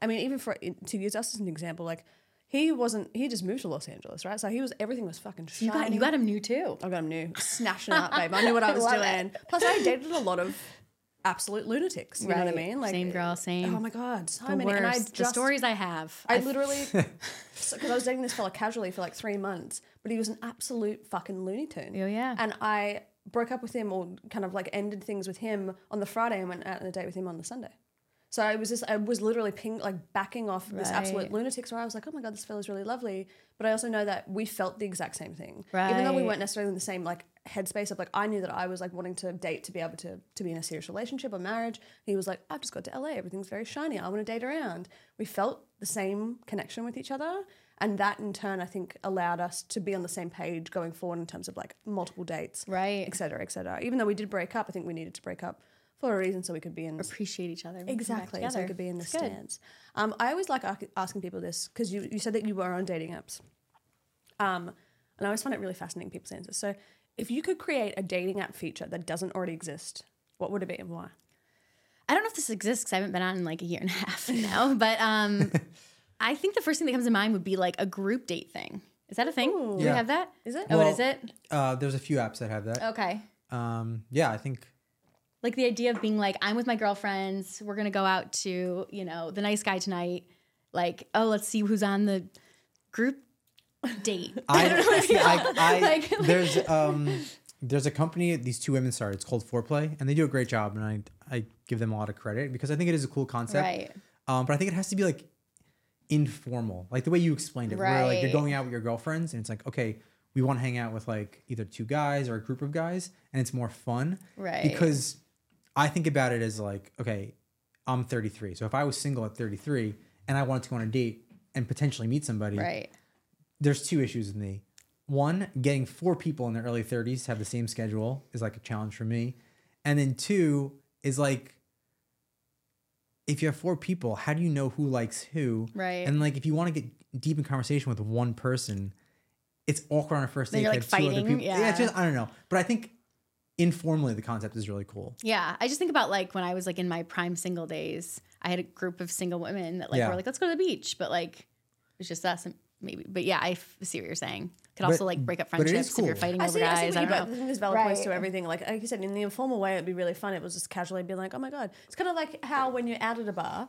I mean, even for to use us as an example, like he wasn't, he just moved to Los Angeles, right? So he was everything was fucking You shiny. got you got him new too. I got him new, snatching up, babe. I knew what I was Love doing. Plus, I dated a lot of absolute lunatics. You know what I Right. mean? Same girl, same. Oh my god, so The many. And I worst. the stories I have. I literally, because I was dating this fella casually for like three months, but he was an absolute fucking Looney Tune. Oh, yeah. And I broke up with him or kind of like ended things with him on the Friday and went out on a date with him on the Sunday. So I was just, I was literally ping, like backing off this absolute Right. lunatics where I was like, oh my God, this fella's really lovely. But I also know that we felt the exact same thing. Even though we weren't necessarily in the same like headspace of like, I knew that I was like wanting to date to be able to, to be in a serious relationship or marriage. He was like, I've just got to LA. Everything's very shiny. I want to date around. We felt the same connection with each other. And that in turn, I think allowed us to be on the same page going forward in terms of like multiple dates Right. et cetera, et cetera. Even though we did break up, I think we needed to break up for a reason so we could be in appreciate each other. We can come back exactly so we could be in the stands. Um, I always like asking people this because you, you said that you were on dating apps, um, and I always find it really fascinating people's answers. So, if you could create a dating app feature that doesn't already exist, what would it be and why? I don't know if this exists because I haven't been on in like a year and a half now, but um, I think the first thing that comes to mind would be like a group date thing. Is that a thing? Do we Yeah. have that? Is it? Oh, what Well- is it? uh, there's a few apps that have that. Okay. Um, yeah, I think Like the idea of being like, I'm with my girlfriends. We're gonna go out to you know the nice guy tonight. Like, oh, let's see who's on the group date. I, I, I Like- there's um there's a company these two women started. It's called Foreplay, and they do a great job, and I I give them a lot of credit because I think it is a cool concept. Right. Um, but I think it has to be like informal, like the way you explained it, where like you're going out with your girlfriends, and it's like okay, we want to hang out with like either two guys or a group of guys, and it's more fun. Right. Because I think about it as like okay, I'm 33, so if I was single at 33 and I wanted to go on a date and potentially meet somebody, Right. There's two issues with me. One, getting four people in their early 30s to have the same schedule is like a challenge for me. And then two is like, if you have four people, how do you know who likes who? Right. And like, if you want to get deep in conversation with one person, it's awkward on a first date. you're, like, have two other fighting, people. yeah. it's just, I don't know. But I think informally, the concept is really cool. Yeah, I just think about like when I was like in my prime single days, I had a group of single women that like Yeah. were like, let's go to the beach, but like it was just us and maybe. But yeah, I f- see what you're saying. Could But- also like break up but it is friendships if you're fighting I over see, I see guys. what I, don't but know. I think there's valid points to everything. Like, like you said, in the informal way, it'd be really fun. It was just casually being like, oh my God. It's kind of like how when you're out at a bar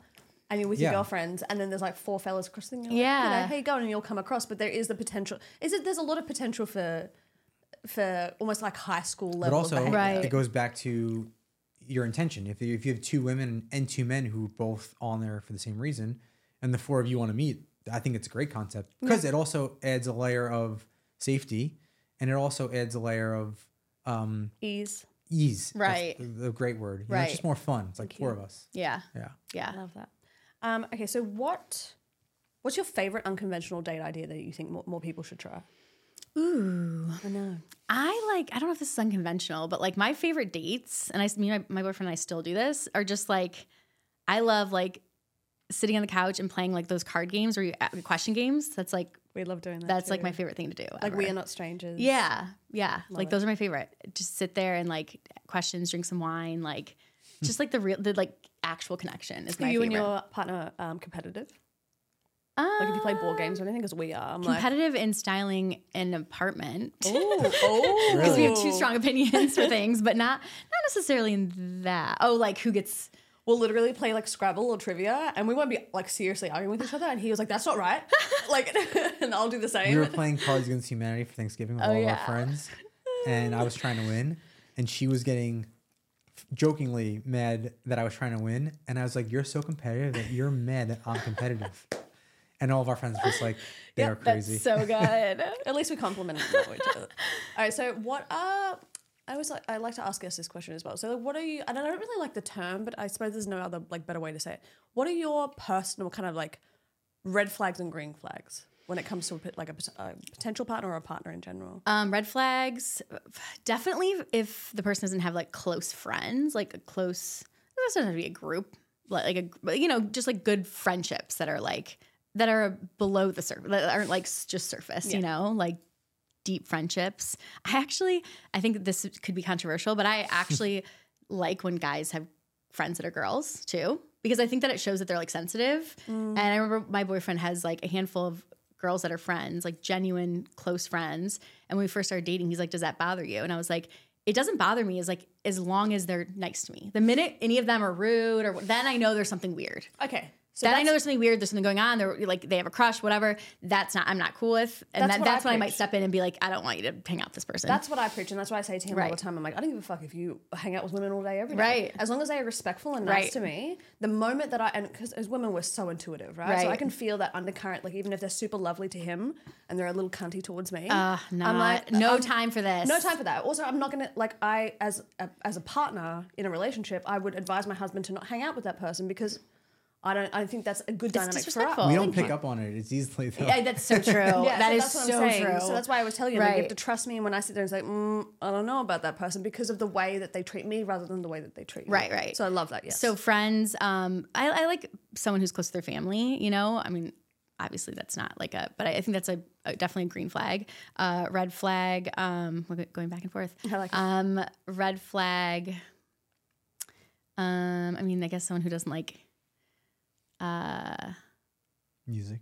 and you're with Yeah. your girlfriends and then there's like four fellas crossing. You're like, Yeah. You know, how you going? And you'll come across, but there is the potential. Is it, there's a lot of potential for, for almost like high school level. But also. Right. it goes back to your intention. If you, if you have two women and two men who are both on there for the same reason, and the four of you want to meet, I think it's a great concept because it also adds a layer of safety, and it also adds a layer of um, Ease. ease. That's Right. the, the great word. You know, Right. it's just more fun. It's like four of us. Yeah, Yeah. yeah. I love that. Um, okay, so what, what's your favorite unconventional date idea that you think more, more people should try? Ooh, I know. I like. I don't know if this is unconventional, but like my favorite dates, and I, mean, my, my boyfriend and I still do this, are just like, I love like sitting on the couch and playing like those card games or you question games. That's like We love doing that. that's like my favorite thing to do. Like we are not strangers. Yeah, yeah. like it. those are my favorite. Just sit there and like questions, drink some wine, like just like the real, the like actual connection is Are you favorite. and your partner um, competitive? uh, Like if you play board games or anything, because we are. I'm like, competitive in styling an apartment. oh, oh, Because we have two strong opinions for things, but not not necessarily in that. Oh, like who gets We'll literally play like Scrabble or trivia, and we won't be like seriously arguing with each other. And he was like, "That's not right." like, and I'll do the same. We were playing Cards Against Humanity for Thanksgiving with Oh, all of yeah. our friends, and I was trying to win, and she was getting jokingly mad that I was trying to win, and I was like, "You're so competitive that you're mad that I'm competitive," and all of our friends were just like, "They are crazy." That's so good. At least we complimented each other. All right. So, what are I always like I like to ask us this question as well. So, like, what are you? And I don't really like the term, but I suppose there's no other like better way to say it. What are your personal kind of like red flags and green flags? when it comes to a, like a, a potential partner or a partner in general? Um, red flags, definitely if the person doesn't have like close friends, like a close, it doesn't have to be a group, like, like a, you know, just like good friendships that are like, that are below the surface, that aren't like just surface, you know, like deep friendships. I actually, I think this could be controversial, but I actually like when guys have friends that are girls too, because I think that it shows that they're like sensitive. Mm. And I remember my boyfriend has like a handful of girls that are friends, like genuine close friends. And when we first started dating, he's like, "Does that bother you?" And I was like, "It doesn't bother me. Is like as long as they're nice to me. The minute any of them are rude, or then I know there's something weird. Okay. So then I know there's something weird. There's something going on. They're like they have a crush, whatever. That's not. I'm not cool with. And That's that, what I that's when I might step in and be like, "I don't want you to hang out with this person." That's what I preach, and that's why I say to him all the time. I'm like, I don't give a fuck if you hang out with women all day, every day. Right. As long as they are respectful and nice Right. to me. The moment that I and because as women we're so intuitive, right? So I can feel that undercurrent. Like even if they're super lovely to him and they're a little cunty towards me, uh, not, I'm like, no I'm- time for this. No time for that. Also, I'm not gonna like I as a, as a partner in a relationship, I would advise my husband to not hang out with that person because I don't. I think that's a good dynamic for us. We don't pick up on it. It's easily though. Yeah, that's so true. Yeah, that so is that's what so I'm saying. true. So that's why I was telling you, like, you have to trust me. And when I sit there and say, mm, I don't know about that person because of the way that they treat me rather than the way that they treat you. Right, right. So I love that. Yes. So friends, um, I, I like someone who's close to their family. You know, I mean, obviously that's not like a, but I, I think that's a, a definitely a green flag. Uh, red flag. Um, we're going back and forth. I like it. Um, red flag. Um, I mean, I guess someone who doesn't like uh Music.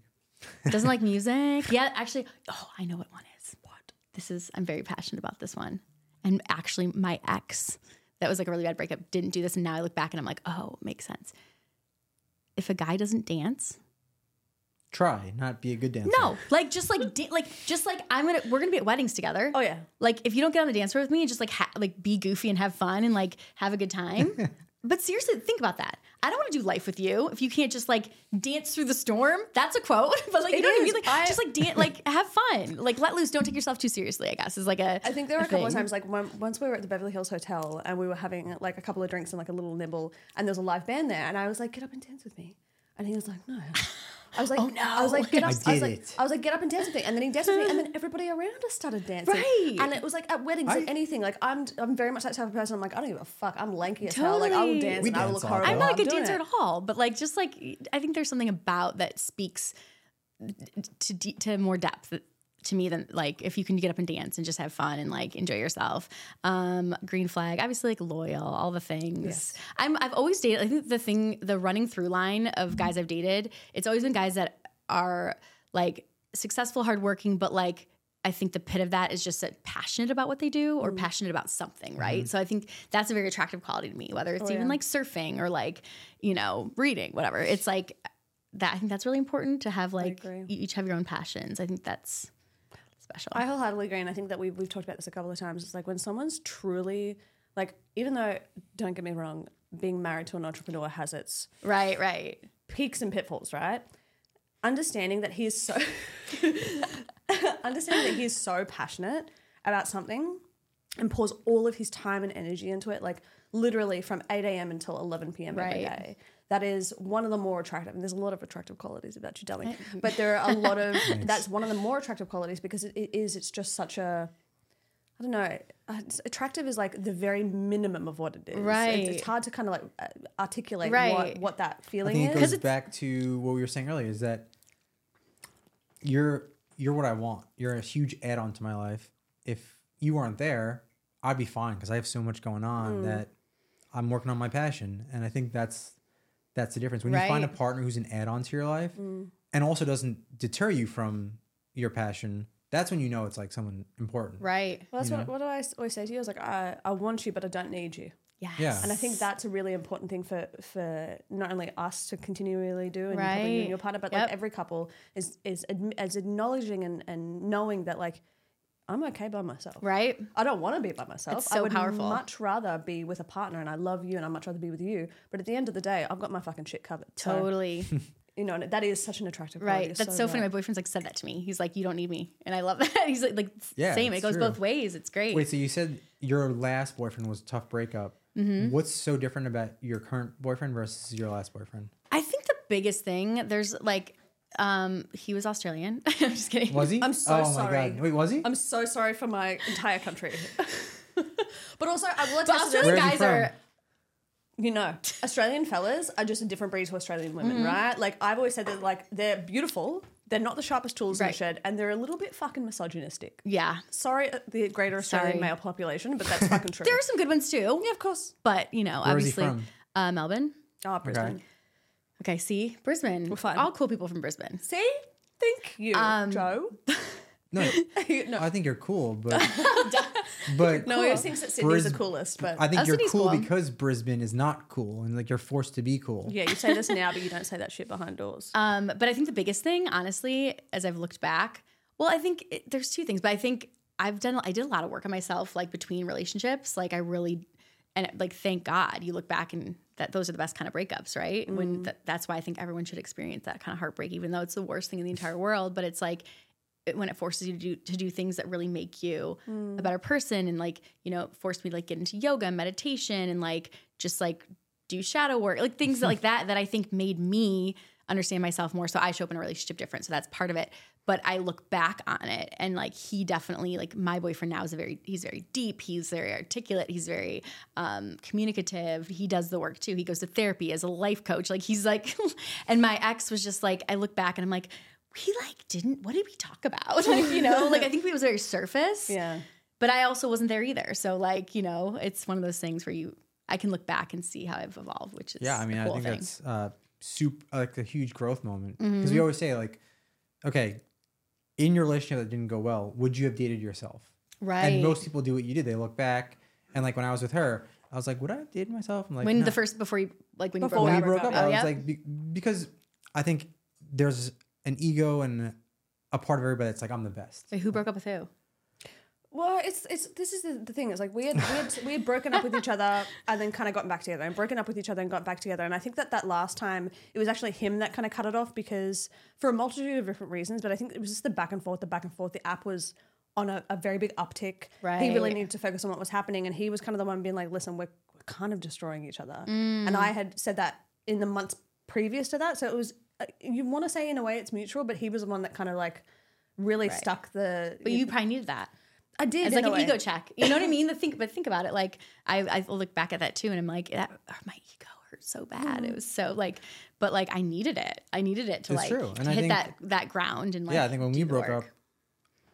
doesn't like music. Yeah, actually, oh, I know what one is. What? This is I'm very passionate about this one. And actually, my ex, that was like a really bad breakup, didn't do this, and now I look back and I'm like, oh, makes sense. If a guy doesn't dance, Try, not be a good dancer. no, like just like da- like just like I'm gonna we're gonna be at weddings together. oh yeah. Like if you don't get on the dance floor with me and just like ha- like be goofy and have fun and like have a good time. but seriously, think about that. I don't want to do life with you if you can't just like dance through the storm. That's a quote, but like you know what I mean. Like I- just like dance, like have fun, like let loose. Don't take yourself too seriously. I guess is like a. I think there were a couple of times, like when, once we were at the Beverly Hills Hotel and we were having like a couple of drinks and like a little nibble, and there was a live band there, and I was like, "Get up and dance with me," and he was like, "No." I was like, Oh, no. I was like, get up. I I, was like, it. I was like, get up and dance with me, and then he danced with me, and then everybody around us started dancing, Right. And it was like at weddings, I- like anything. Like I'm, I'm very much that type of person. I'm like, I don't give a fuck. I'm lanky as hell. Like I will dance We and I will look horrible. I'm not a good dancer it. at all, but like just like I think there's something about that speaks to to more depth to me than like if you can get up and dance and just have fun and like enjoy yourself. Um, green flag, obviously like loyal, all the things. Yes. I'm I've always dated. I think the thing, the running through line of mm-hmm. guys I've dated, it's always been guys that are like successful, hardworking, but like. I think the pit of that is just that passionate about what they do or mm-hmm. passionate about something, right? Mm-hmm. So I think that's a very attractive quality to me, whether it's oh, even yeah. like surfing or like, you know, reading, whatever. It's like that. I think that's really important to have like you each have your own passions. I think that's special. I wholeheartedly agree, and I think that we've we've talked about this a couple of times. It's like when someone's truly like, even though don't get me wrong, being married to an entrepreneur has its right, right. peaks and pitfalls, right? Understanding that he is so understanding that he is so passionate about something and pours all of his time and energy into it, like literally from 8 a.m. until 11 p.m. every Right. day. That is one of the more attractive, and there's a lot of attractive qualities about you, darling. But there are a lot of that's one of the more attractive qualities because it, it is. It's just such a I don't know. uh, Attractive is like the very minimum of what it is. Right. It's, hard to kind of like uh, articulate Right. what, what that I feeling think it is. goes back to what we were saying earlier. Is that you're you're what I want. You're a huge add on to my life. If you weren't there, I'd be fine because I have so much going on Mm. that I'm working on my passion, and I think that's that's the difference. When you find a partner who's an add on to your life, Mm. and also doesn't deter you from your passion, that's when you know it's like someone important. Right. Well, that's you what, what do I s- always say to you? I was like, I, I want you, but I don't need you. Yes. Yeah. And I think that's a really important thing for for not only us to continually do, and probably you Right. and your partner, but Yep. like every couple is is adm- as acknowledging and, and knowing that like I'm okay by myself. Right. I don't want to be by myself. It's I so would powerful. much rather be with a partner, and I love you, and I'd much rather be with you. But at the end of the day, I've got my fucking shit covered. So, Totally. you know, and that is such an attractive. quality. right. That's so, funny. My right. boyfriend's like said that to me. He's like, "You don't need me," and I love that. He's like, like Yeah, same. It goes true. both ways. It's great. Wait, so you said your last boyfriend was a tough breakup. Mm-hmm. What's so different about your current boyfriend versus your last boyfriend? I think the biggest thing there's like Um, he was Australian. I'm just kidding. Was he? I'm so oh sorry. my god. Wait, was he? I'm so sorry for my entire country. but also, I will But attest to this. Australian guys are. you know, Australian fellas are just a different breed to Australian women, Mm-hmm. right? Like I've always said that like they're beautiful, they're not the sharpest tools in the shed, and they're a little bit fucking misogynistic. Yeah. Sorry, uh, the greater Australian Sorry. male population, but that's fucking true. There are some good ones too. yeah, of course. But you know, Where is he obviously, from? Uh, Melbourne. Oh, Brisbane. Okay, see, Brisbane. We're fine. All cool people from Brisbane. See, thank you, Um, Joe. No, no, I think you're cool, but but no, he always thinks that Sydney's Bris- the coolest, but I think Oh, you're Sydney's cool cool. because Brisbane is not cool, and like you're forced to be cool. yeah, you say this now, but you don't say that shit behind doors. Um, but I think the biggest thing, honestly, as I've looked back, well, I think it, there's two things, but I think I've done, I did a lot of work on myself, like between relationships. Like I really, and like, thank God you look back and that those are the best kind of breakups, right? When mm. th- that's why I think everyone should experience that kind of heartbreak, even though it's the worst thing in the entire world. But it's like, it, when it forces you to do to do things that really make you a mm. better person and like you know forced me to like get into yoga and meditation and like just like do shadow work like things like that that i think made me understand myself more so i show up in a relationship different so that's part of it but i look back on it and like he definitely like my boyfriend now is a very he's very deep he's very articulate he's very um communicative he does the work too he goes to therapy as a life coach like he's like and my ex was just like i look back and i'm like we like didn't what did we talk about like you know like i think it was very surface yeah. but i also wasn't there either so like you know it's one of those things where you i can look back and see how i've evolved which is Yeah, I mean, a I cool think thing. that's uh, soup like a huge growth moment because Mm-hmm. we always say like, okay, in your relationship that didn't go well, would you have dated yourself? right And most people do what you did. They look back and like when I was with her, I was like, would I have dated myself? I'm like, when no. the first before you like when you Before broke when we up broke broke up, up, I was like, be- because I think there's an ego and a part of everybody that's like, I'm the best. Wait, who broke up with who Well, it's it's this is the, the thing. It's like we had, we had we had broken up with each other and then kind of gotten back together and broken up with each other and got back together. And I think that that last time it was actually him that kind of cut it off because for a multitude of different reasons. But I think it was just the back and forth, the back and forth. The app was on a, a very big uptick. He really needed to focus on what was happening, and he was kind of the one being like, "Listen, we're, we're kind of destroying each other." Mm. And I had said that in the months previous to that, so it was. uh, You want to say in a way it's mutual, but he was the one that kind of like really stuck the. but you probably needed that I did. it's like an way. ego check you know what i mean the think but think about it like i i look back at that too and i'm like that oh, my ego hurt so bad mm-hmm. it was so like but like i needed it i needed it to It's like true. to And I hit think- that that ground and like yeah, I think when we broke work. up,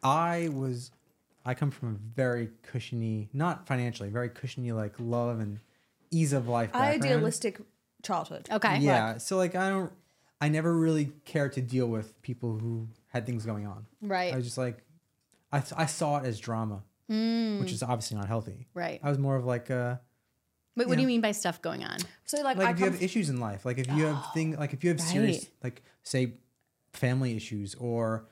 I was, I come from a very cushiony, not financially, very cushiony like love and ease of life. background. idealistic childhood. okay Yeah. So like I don't, I never really cared to deal with people who had things going on. right I was just like, I, I saw it as drama, Mm. which is obviously not healthy. right I was more of like, uh, Wait, what do you mean by stuff going on So like, like I if you come have issues in life, like if you have thing, like if you have serious, like say, family issues or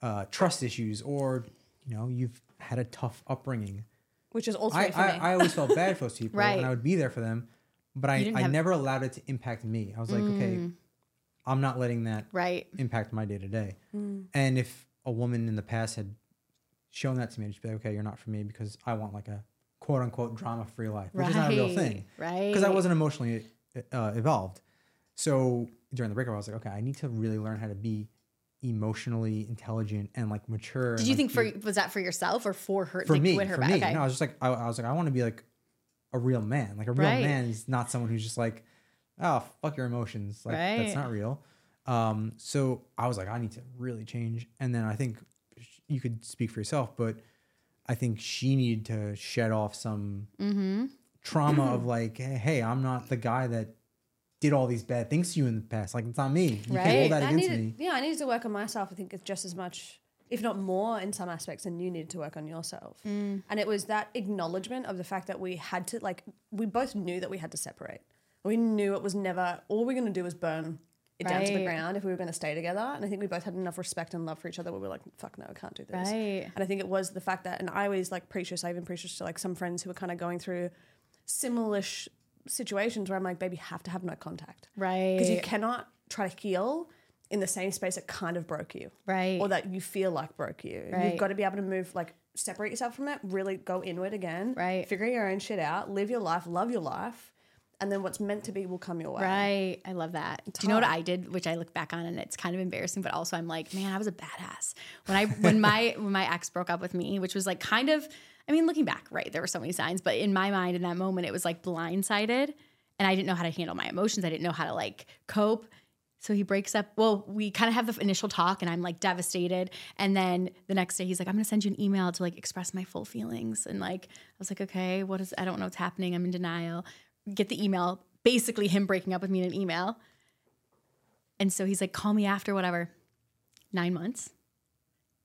uh, trust issues, or you know you've had a tough upbringing. which is also I, I. I always felt bad for those people, Right. and I would be there for them, but I, I have- never allowed it to impact me. I was like, okay, Mm. I'm not letting that right impact my day to day. Mm. And if a woman in the past had shown that to me, I'd just be like, okay, you're not for me because I want like a quote unquote drama free life, which right is not a real thing right because I wasn't emotionally uh, evolved. So during the breakup, I was like, okay, I need to really learn how to be emotionally intelligent and like mature. did you like, think for was that for yourself or for her for like, me? her For back? me, okay no, I was just like, I, I was like, I want to be like a real man. Like a real Right. man is not someone who's just like, oh fuck your emotions. Like Right. that's not real. Um, so I was like, I need to really change. And then I think you could speak for yourself, but I think she needed to shed off some mm-hmm. trauma of like, hey, hey, I'm not the guy that did all these bad things to you in the past. Like it's not me. You can't hold that I against needed, me. yeah, I needed to work on myself. I think it's just as much, if not more, in some aspects, than you needed to work on yourself. Mm. And it was that acknowledgement of the fact that we had to, like, we both knew that we had to separate. We knew it was never all we are going to do is burn it down to the ground if we were going to stay together. And I think we both had enough respect and love for each other where we were like, fuck no, I can't do this. right And I think it was the fact that, and I always like preach this, I even preach this to like some friends who were kind of going through similar situations where I'm like, baby, you have to have no contact. right Because you cannot try to heal in the same space that kind of broke you right or that you feel like broke you. Right. You've got to be able to move, like, separate yourself from it, really go inward again, Right. Figure your own shit out, live your life, love your life. And then what's meant to be will come your way. Right. I love that. Do you know what. I did, which I look back on and it's kind of embarrassing, but also I'm like, man, I was a badass. When I when my when my ex broke up with me, which was like kind of I mean, looking back, right, there were so many signs, but in my mind in that moment it was like blindsided and I didn't know how to handle my emotions. I didn't know how to like cope. So he breaks up. Well, we kind of have the initial talk, and I'm like devastated. And then the next day, he's like, "I'm gonna send you an email to like express my full feelings." And like, I was like, "Okay, what is? I don't know what's happening. I'm in denial." Get the email. Basically, him breaking up with me in an email. And so he's like, "Call me after whatever." Nine months.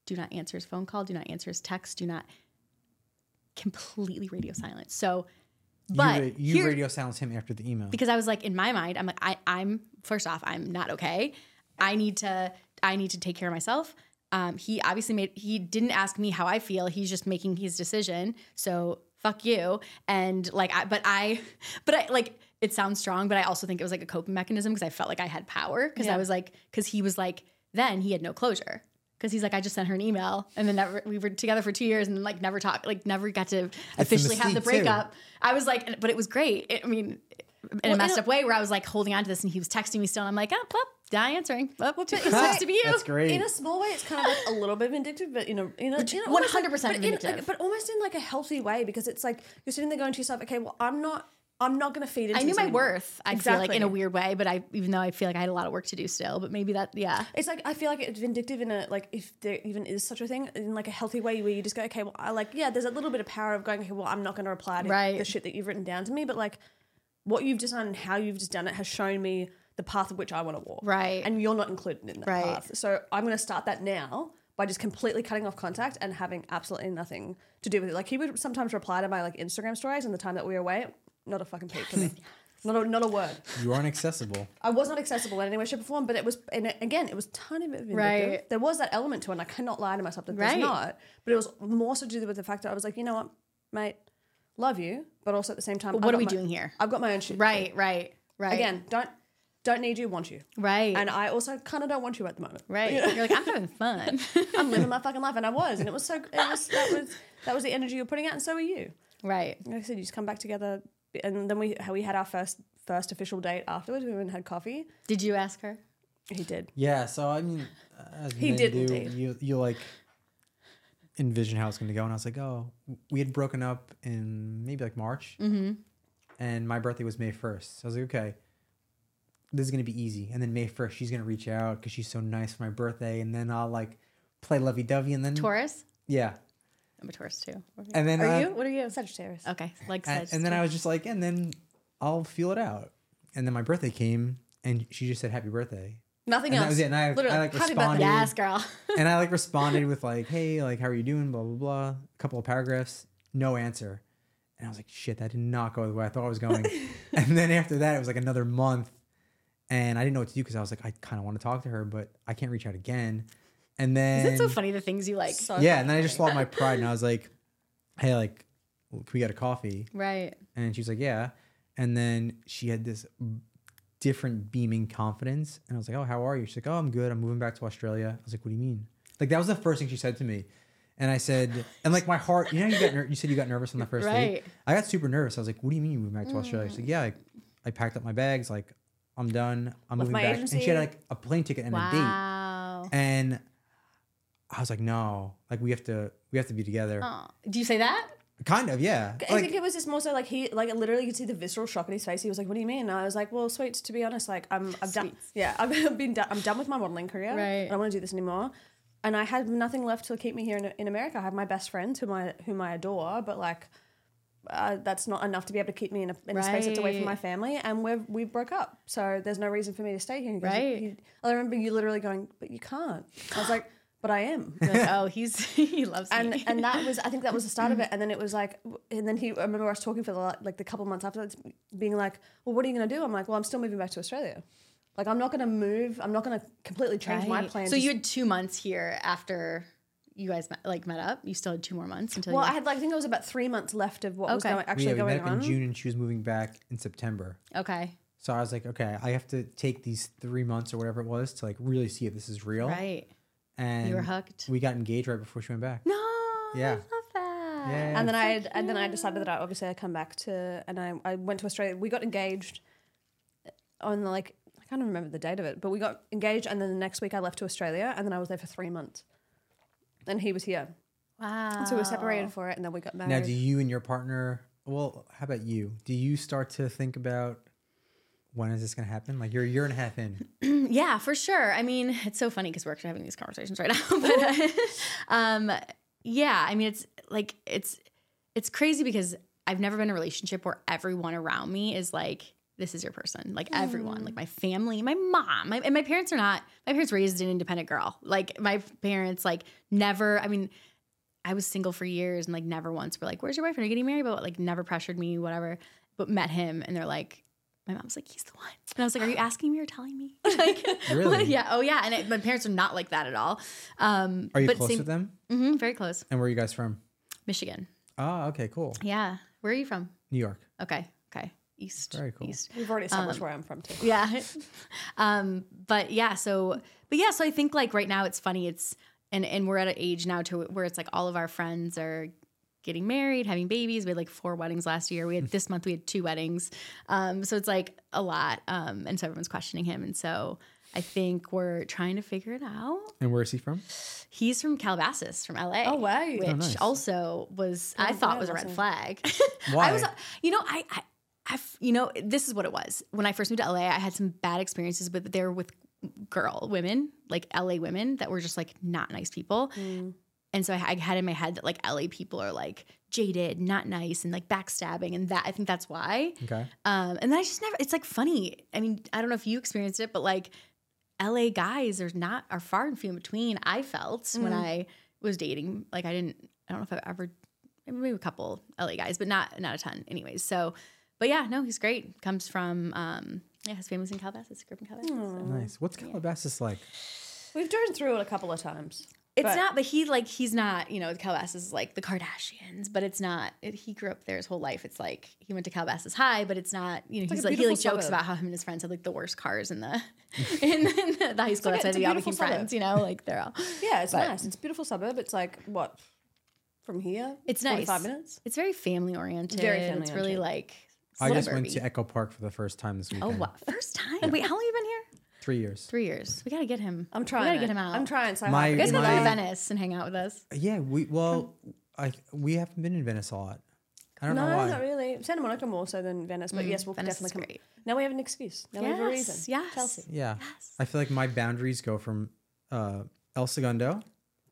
Do not answer his phone call. Do not answer his text. Do not. Completely radio silence. So, but you, you here- radio silence him after the email. because I was like in my mind, I'm like, I, I'm first off, I'm not okay. I need to, I need to take care of myself. Um, he obviously made, he didn't ask me how I feel. He's just making his decision. So fuck you. And like, I, but I, but I like, it sounds strong, but I also think it was like a coping mechanism because I felt like I had power because Yeah. I was like, because he was like, then he had no closure. Because he's like, I just sent her an email, and then never, we were together for two years, and like never talked, like never got to officially have the mystique, too. breakup. I was like, but it was great. It- I mean, in Well, a messed in a- up way where I was like holding on to this and he was texting me still. And I'm like, oh, well, not answering. Well, it it's sucks to be you. That's great. In a small way, it's kind of like a little bit vindictive, but you know, in a, in a almost 100% like, but in- vindictive. but almost in like a healthy way because it's like you're sitting there going to yourself, okay, well, I'm not, I'm not going to feed into. I knew my anymore. worth. I feel like in a weird way, but I even though I feel like I had a lot of work to do still, but maybe that yeah. It's like I feel like it's vindictive in a like if there even is such a thing in like a healthy way where you just go okay well I like yeah there's a little bit of power of going okay well I'm not going to reply to Right. the shit that you've written down to me but like what you've just done and how you've just done it has shown me the path of which I want to walk Right. and you're not included in that Right. path so I'm going to start that now by just completely cutting off contact and having absolutely nothing to do with it like he would sometimes reply to my like Instagram stories and the time that we were away not a fucking peep to me not a, not a word you aren't accessible. I was not accessible in any way, shape, or form, but it was, and again, it was tiny bit vindictive. Right. There was that element to it, and I cannot lie to myself that there's not. But it was more so to do with the fact that I was like, you know what, mate, love you, but also at the same time, But what are we my- doing here? I've got my own shit. Right, right, right. Again, don't don't need you, want you. right, And I also kind of don't want you at the moment. right. You're like I'm having fun. I'm living my fucking life, and I was, and it was so. It was that was that was the energy you're putting out, and so are you. right. Like I said, you just come back together, and then we we had our first first official date afterwards. We went and had coffee. Did you ask her? He did. Yeah, so I mean, as He did do, indeed. you you like envision how it's going to go, and I was like, oh, we had broken up in maybe like March, Mm-hmm. and my birthday was May first. So I was like, okay, this is going to be easy. And then May first, she's going to reach out because she's so nice for my birthday, and then I'll like play lovey dovey, and then Taurus. yeah, I'm a Taurus too. and then Are uh, you? What are you? Sagittarius. Okay, like and, and then I was just like, and then I'll feel it out. And then my birthday came, and she just said happy birthday, Nothing and else. that was it. And I, Literally, I like happy responded. birthday. yes, girl. and I like responded with like, "Hey, like, how are you doing?" Blah blah blah. A couple of paragraphs, no answer, and I was like, "Shit, that did not go the way I thought it was going." and then after that, it was like another month, and I didn't know what to do because I was like, I kind of want to talk to her, but I can't reach out again. And then Isn't it so funny the things you like? So yeah, and then I just funny. swallowed my pride, and I was like, "Hey, like, can we get a coffee?" Right. And she was like, "Yeah," and then she had this different beaming confidence, and I was like, "Oh, how are you?" She's like, "Oh, I'm good. I'm moving back to Australia." I was like, "What do you mean?" Like that was the first thing she said to me, and I said, and like my heart, you know, you got ner- you said you got nervous on the first Right. date. I got super nervous. I was like, "What do you mean you moving back to mm. Australia?" She's like, "Yeah, I, I packed up my bags. Like, I'm done. I'm With moving my back." And she had like a plane ticket and a date, Wow. and I was like, "No, like we have to, we have to be together." Oh, do you say that? Kind of, yeah. I Like, think it was just more so like he like literally you could see the visceral shock in his face. He was like, "What do you mean?" And I was like, "Well, sweet. To be honest, like I'm I've done Sweets. yeah I've been done, I'm done with my modeling career. Right. I don't want to do this anymore." And I had nothing left to keep me here in, in America. I have my best friend whom I whom I adore, but like uh, that's not enough to be able to keep me in a, in a space that's away from my family. And we we broke up, so there's no reason for me to stay here. He goes, Right. "You-" I remember you literally going, "But you can't." I was like, "But I am." Like, oh, he's he loves and me. and that was I think that was the start of it. And then it was like, and then he I remember us talking for the la- like the couple months after that, being like, well, what are you gonna do? I'm like, well, I'm still moving back to Australia. Like I'm not gonna move. I'm not gonna completely change my Right. plans. So you had two months here after you guys met, like met up. You still had two more months until. well, you I had like I think it was about three months left of what was Okay. going, yeah, actually we going met up on. in June, and she was moving back in September. okay, So I was like, okay, I have to take these three months or whatever it was to like really see if this is real. right. And You were hooked. We got engaged right before she went back. No, Yeah. I love that. Yeah. and then I and then I decided that I obviously I'd come back to and I, I went to Australia. We got engaged on like I can't remember the date of it, but we got engaged and then the next week I left to Australia and then I was there for three months. And he was here. Wow. So we were separated for it and then we got married. Now, do you and your partner? Well, how about you? Do you start to think about when is this going to happen? Like you're a year and a half in. Yeah, for sure. I mean, it's so funny because we're actually having these conversations right now. But uh, um, yeah, I mean, it's like it's it's crazy because I've never been in a relationship where everyone around me is like, "This is your person." Like everyone, like my family, my mom, my, and my parents are not. My parents raised an independent girl. Like my parents, like never. I mean. I was single for years and like never once were like, "Where's your boyfriend? Are you getting married?" But like never pressured me, whatever. But met him and they're like, my mom's like, "He's the one," and I was like, "Are you asking me or telling me?" Like, Really? yeah. Oh, yeah. And it, my parents are not like that at all. Um, Are you but close same- with them? Mhm, very close. And where are you guys from? Michigan. Oh, okay, cool. Yeah. Where are you from? New York. Okay. Okay. East. Very cool. East. We've already established where I'm from too. Yeah. um, but yeah, so but yeah, so I think like right now it's funny. It's and and we're at an age now to where it's like all of our friends are getting married, having babies. We had like four weddings last year. We had this month we had two weddings. Um, so it's like a lot. Um, and so everyone's questioning him. And so I think we're trying to figure it out. And where is he from? He's from Calabasas, from LA. Oh, wow. Which Oh, nice. also was I Oh, thought wow, was a red awesome. flag. Why? I was, you know, I, I, I f- you know, this is what it was. When I first moved to LA, I had some bad experiences, but they were with girl women, like LA women, that were just like not nice people. And so I, I had in my head that like LA people are like jaded, not nice, and like backstabbing, and that I think that's why. Okay. Um, and then I just never. It's like funny. I mean, I don't know if you experienced it, but like LA guys are not are far and few in between. I felt when I was dating. Like I didn't. I don't know if I've ever maybe a couple LA guys, but not not a ton. Anyways, so but yeah, no, he's great. Comes from um, yeah, his family's in Calabasas. Grew up in Calabasas. so. Nice. What's Calabasas like? We've driven through it a couple of times. It's But- not, but he like he's not. You know, Calabasas is like the Kardashians, but it's not. It, he grew up there his whole life. It's like he went to Calabasas High, but it's not. You know, like he's a like, he like beautiful jokes about how him and his friends had like the worst cars in the in, in the, high school. like a- That's why it's they all became suburb. friends. You know, like they're all. Yeah, it's But- nice. It's a beautiful suburb. It's like what from here? It's nice. Five minutes. It's very family oriented. Very family. It's really like. I just went to Echo Park for the first time this weekend. Oh, what? First time? Wait, how long have you been here? Three years. Three years. We gotta get him. I'm trying. We trying. gotta it. get him out. I'm trying. So My- You guys gotta go to My- Venice and hang out with us. Yeah, we well, I we haven't been in Venice a lot. I don't know no, why. not really. Santa Monica more so than Venice, but yes, we'll Mm, Venice is definitely come. great. Now we have an excuse. Now we have a Yes, reason. yes. Chelsea, Yeah, Yes. I feel like my boundaries go from uh, El Segundo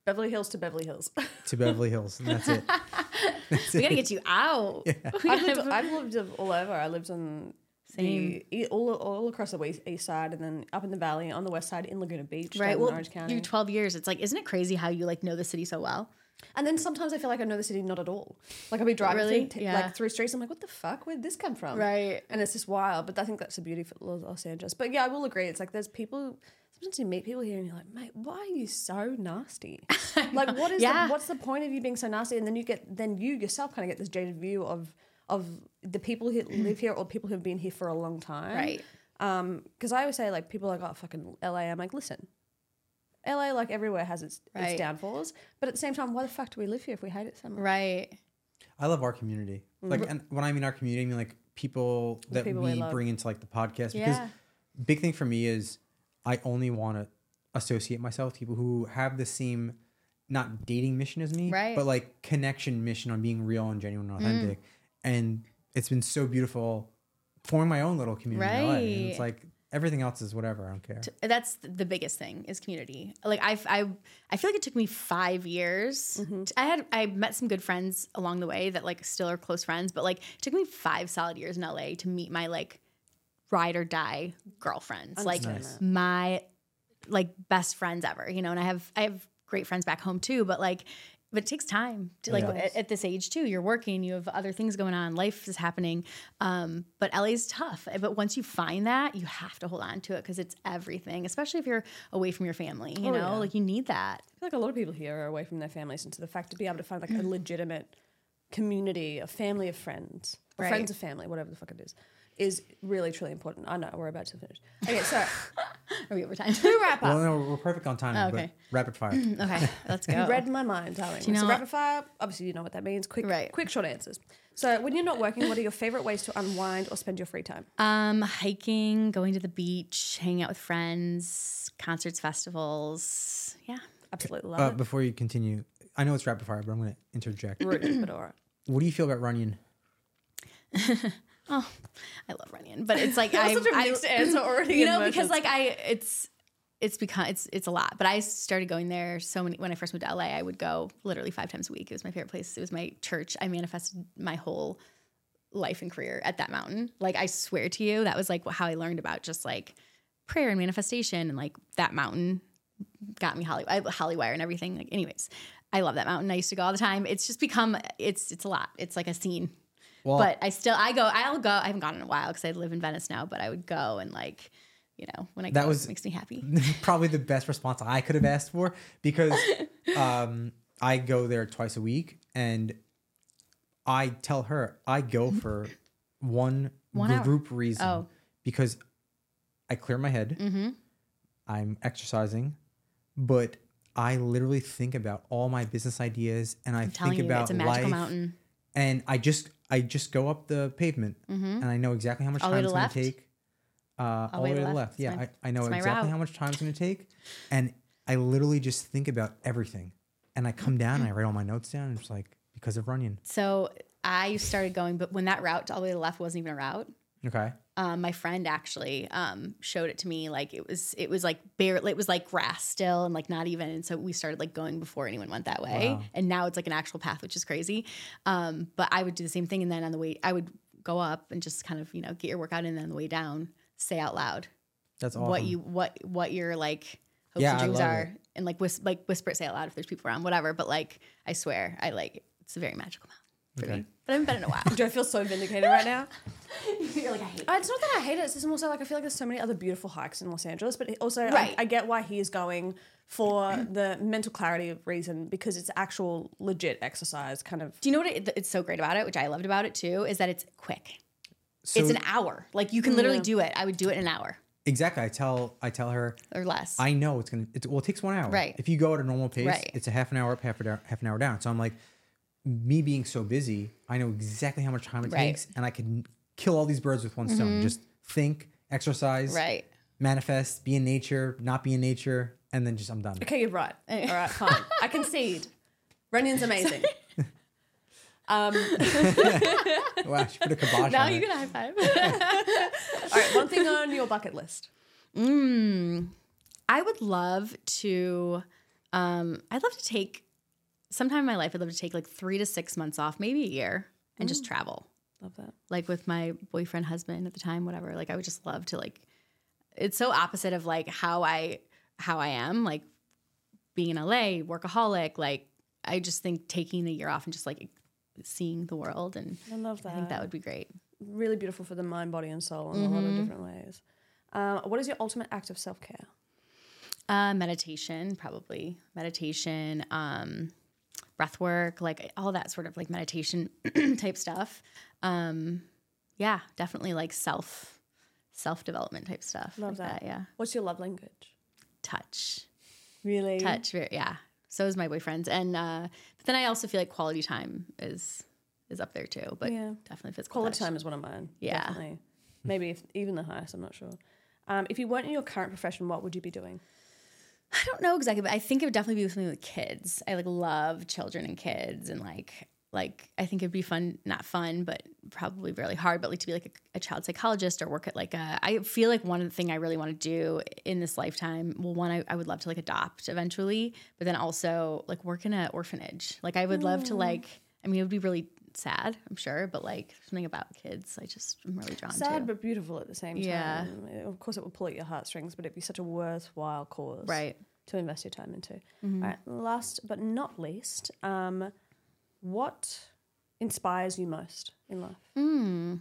Beverly Hills to Beverly Hills. to Beverly Hills, and that's it. That's We gotta get you out. We I've lived, I've lived all over. I lived on Same. the e- all all across the west, east side, and then up in the valley on the west side in Laguna Beach, right. Well, in Orange County. you 12 years. It's like, isn't it crazy how you like know the city so well? And then sometimes I feel like I know the city not at all. Like I'll be driving Really? through, Yeah. like through streets. I'm like, what the fuck? Where'd this come from? Right. And it's just wild. But I think that's the beauty of Los Los Angeles. But yeah, I will agree. It's like there's people. Sometimes you meet people here and you're like, mate, why are you so nasty? like, what is Yeah. the, what's the point of you being so nasty? And then you get then you yourself kind of get this jaded view of of the people who live here or people who've been here for a long time. Right. Um, because I always say like people are like, oh fucking LA. I'm like, listen, LA like everywhere has its Right. its downfalls, but at the same time, why the fuck do we live here if we hate it so much? Right. I love our community. Mm-hmm. Like, and when I mean our community, I mean like people that people we we bring into like the podcast. Because Yeah. big thing for me is I only want to associate myself with people who have the same not dating mission as me, Right. but like connection mission on being real and genuine and mm. authentic. And it's been so beautiful forming my own little community. in LA. And it's like everything else is whatever. I don't care. That's the biggest thing is community. Like I, I, I feel like it took me five years. Mm-hmm. I had I met some good friends along the way that like still are close friends, but like it took me five solid years in LA to meet my like ride or die girlfriends. Like Nice. my like best friends ever. You know, and I have I have great friends back home too, but like. But it takes time to like Yeah. at, at this age too. You're working, you have other things going on, life is happening. Um, but LA's tough. But once you find that, you have to hold on to it because it's everything, especially if you're away from your family. You Oh, know, yeah. like you need that. I feel like a lot of people here are away from their families, and so the fact to be able to find like Mm. a legitimate community, a family of friends, or Right. friends of family, whatever the fuck it is, is really truly important. I know we're about to finish. Okay, so Are we over time? To wrap Well, no, we're perfect on time. Oh, okay. but rapid fire. okay, let's go. you read my mind, darling. you know so what? rapid fire, obviously you know what that means. Quick, Right. quick, short answers. So when you're not working, what are your favorite ways to unwind or spend your free time? Um, hiking, going to the beach, hanging out with friends, concerts, festivals. Yeah. Absolutely love Uh, it. before you continue, I know it's rapid fire, but I'm going to interject. Rude, but all right. What do you feel about Runyon? Oh, I love Runyon, but it's like I, such a I- mixed answer already. you know, motions. because like I, it's it's become it's it's a lot. But I started going there so many when I first moved to LA. I would go literally five times a week. It was my favorite place. It was my church. I manifested my whole life and career at that mountain. Like I swear to you, that was like how I learned about just like prayer and manifestation and like that mountain got me Holly Hollywire and everything. Like, anyways, I love that mountain. I used to go all the time. It's just become it's it's a lot. It's like a scene. Well, but I still I go I'll go. I haven't gone in a while because I live in Venice now. But I would go and like you know when I That go, was- it makes me happy. probably the best response I could have asked for because um, I go there twice a week and I tell her I go for one, One hour. group reason Oh. because I clear my head, Mm-hmm. I'm exercising, but I literally think about all my business ideas and I think you, about it's a magical life mountain. and I just I just go up the pavement and I know exactly how much Mm-hmm. All time it's going left? to take. Uh, all the way to the left. It's Yeah, my- I, I know exactly route. how much time it's going to take, and I literally just think about everything. And I come down and I write all my notes down. And it's like because of Runyon. So I started going, but when that route all the way to the left wasn't even a route. Okay. Um, my friend actually um, showed it to me. Like it was, it was like bare, it was like grass still, and like not even. And so we started like going before anyone went that way. Wow. And now it's like an actual path, which is crazy. Um, but I would do the same thing, and then on the way, I would go up and just kind of you know get your workout, in, and then on the way down, say out loud That's awesome. what you what what your like hopes Yeah, and dreams are, it. and like whis- like whisper it, say it out loud if there's people around, whatever. But like I swear, I like it's a very magical mountain for Okay. But I haven't been in a while. Do I feel so vindicated right now? You're like I hate. Uh, It's not that I hate it. It's just also like I feel like there's so many other beautiful hikes in Los Angeles, but also Right. I, I get why he is going for the mental clarity of reason because it's actual legit exercise kind of. Do you know what it, it's so great about it, which I loved about it too, is that it's quick. So it's an hour. Like you can literally Yeah. do it. I would do it in an hour exactly. I tell I tell her or less. I know it's gonna. It, well, it takes one hour. Right. If you go at a normal pace, Right. it's a half an hour up, half an hour, half an hour down. So I'm like, me being so busy, I know exactly how much time it Right. Mm-hmm. takes, and I can kill all these birds with one stone. Just think, exercise, right. manifest, be in nature, not be in nature, and then just I'm done. Okay, you're right. All right, fine. I concede. Runyon's amazing. Um, Wow, she put a kibosh Now on you it. can high five. all right, one thing on your bucket list. Mm, I would love to. Um, I'd love to take sometime in my life. I'd love to take like three to six months off, maybe a year, and just travel. Love that. Like with my boyfriend, husband at the time, whatever. Like I would just love to like. It's so opposite of like how I how I am, like being in LA, workaholic. Like I just think taking the year off and just like seeing the world, and I love that. I think that would be great. really beautiful for the mind, body, and soul in a lot of different ways. Um, what is your ultimate act of self care? Uh, meditation, probably meditation, um, breath work, like all that sort of like meditation type stuff. Um, yeah, definitely like self self development type stuff. Love like that. Yeah, What's your love language? touch, Really? touch. Yeah. So is my boyfriend's, and uh, but then I also feel like quality time is is up there too. But Yeah. definitely physical Quality touch. time is one of mine. Yeah. Definitely. Maybe if, even the highest, I'm not sure. Um, if you weren't in your current profession, what would you be doing? I don't know exactly, but I think it would definitely be something with kids. I like love children and kids, and like like I think it'd be fun, not fun, but probably really hard. But like to be like a, a child psychologist or work at like a. I feel like one of the thing I really want to do in this lifetime. Well, one I, I would love to like adopt eventually, but then also like work in an orphanage. Like I would love to like. I mean, it would be really sad, I'm sure, but like something about kids, I just am really drawn Sad to. Sad but beautiful at the same time. Yeah. Of course, it will pull at your heartstrings, but it'd be such a worthwhile cause Right. to invest your time into. All right. Last but not least, um, what inspires you most in life? Hmm.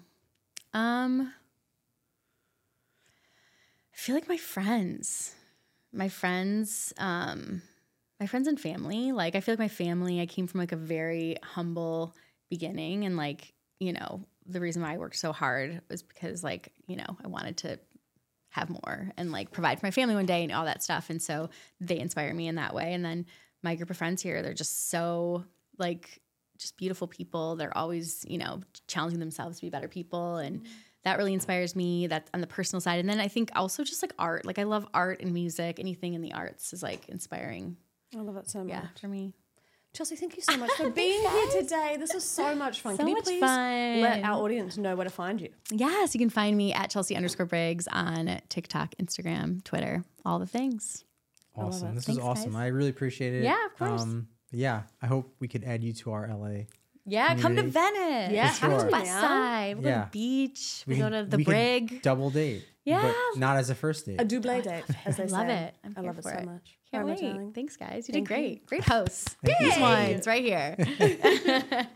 Um, I feel like my friends, my friends, um, my friends and family. Like I feel like my family. I came from like a very humble beginning, and like you know the reason why I worked so hard was because like you know I wanted to have more and like provide for my family one day and all that stuff. And so they inspire me in that way. And then my group of friends here, they're just so like just beautiful people. They're always, you know, challenging themselves to be better people. And mm. that really inspires me. That on the personal side. And then I think also just like art. Like I love art and music. Anything in the arts is like inspiring. I love that so much. Yeah, for me. Chelsea, thank you so much for being here today. This was so much fun. So Can you much please fun. let our audience know where to find you? Yes, you can find me at Chelsea underscore Briggs on TikTok, Instagram, Twitter, all the things. Awesome. This Thanks, was awesome. guys. I really appreciate it. Yeah, of course. Um, yeah, I hope we could add you to our LA. Yeah, come to Venice. Yeah, come sure. to West Yeah. Side. We'll go Yeah. to the beach. We, can- go to the we can Brig. double date. Yeah. But not as a first date. A double date, as they I say. love it. I'm I here love it for so it. much. Can't All right, wait. darling. Thanks, guys. You Thank did you. great. Great hosts. Thank. These ones right here.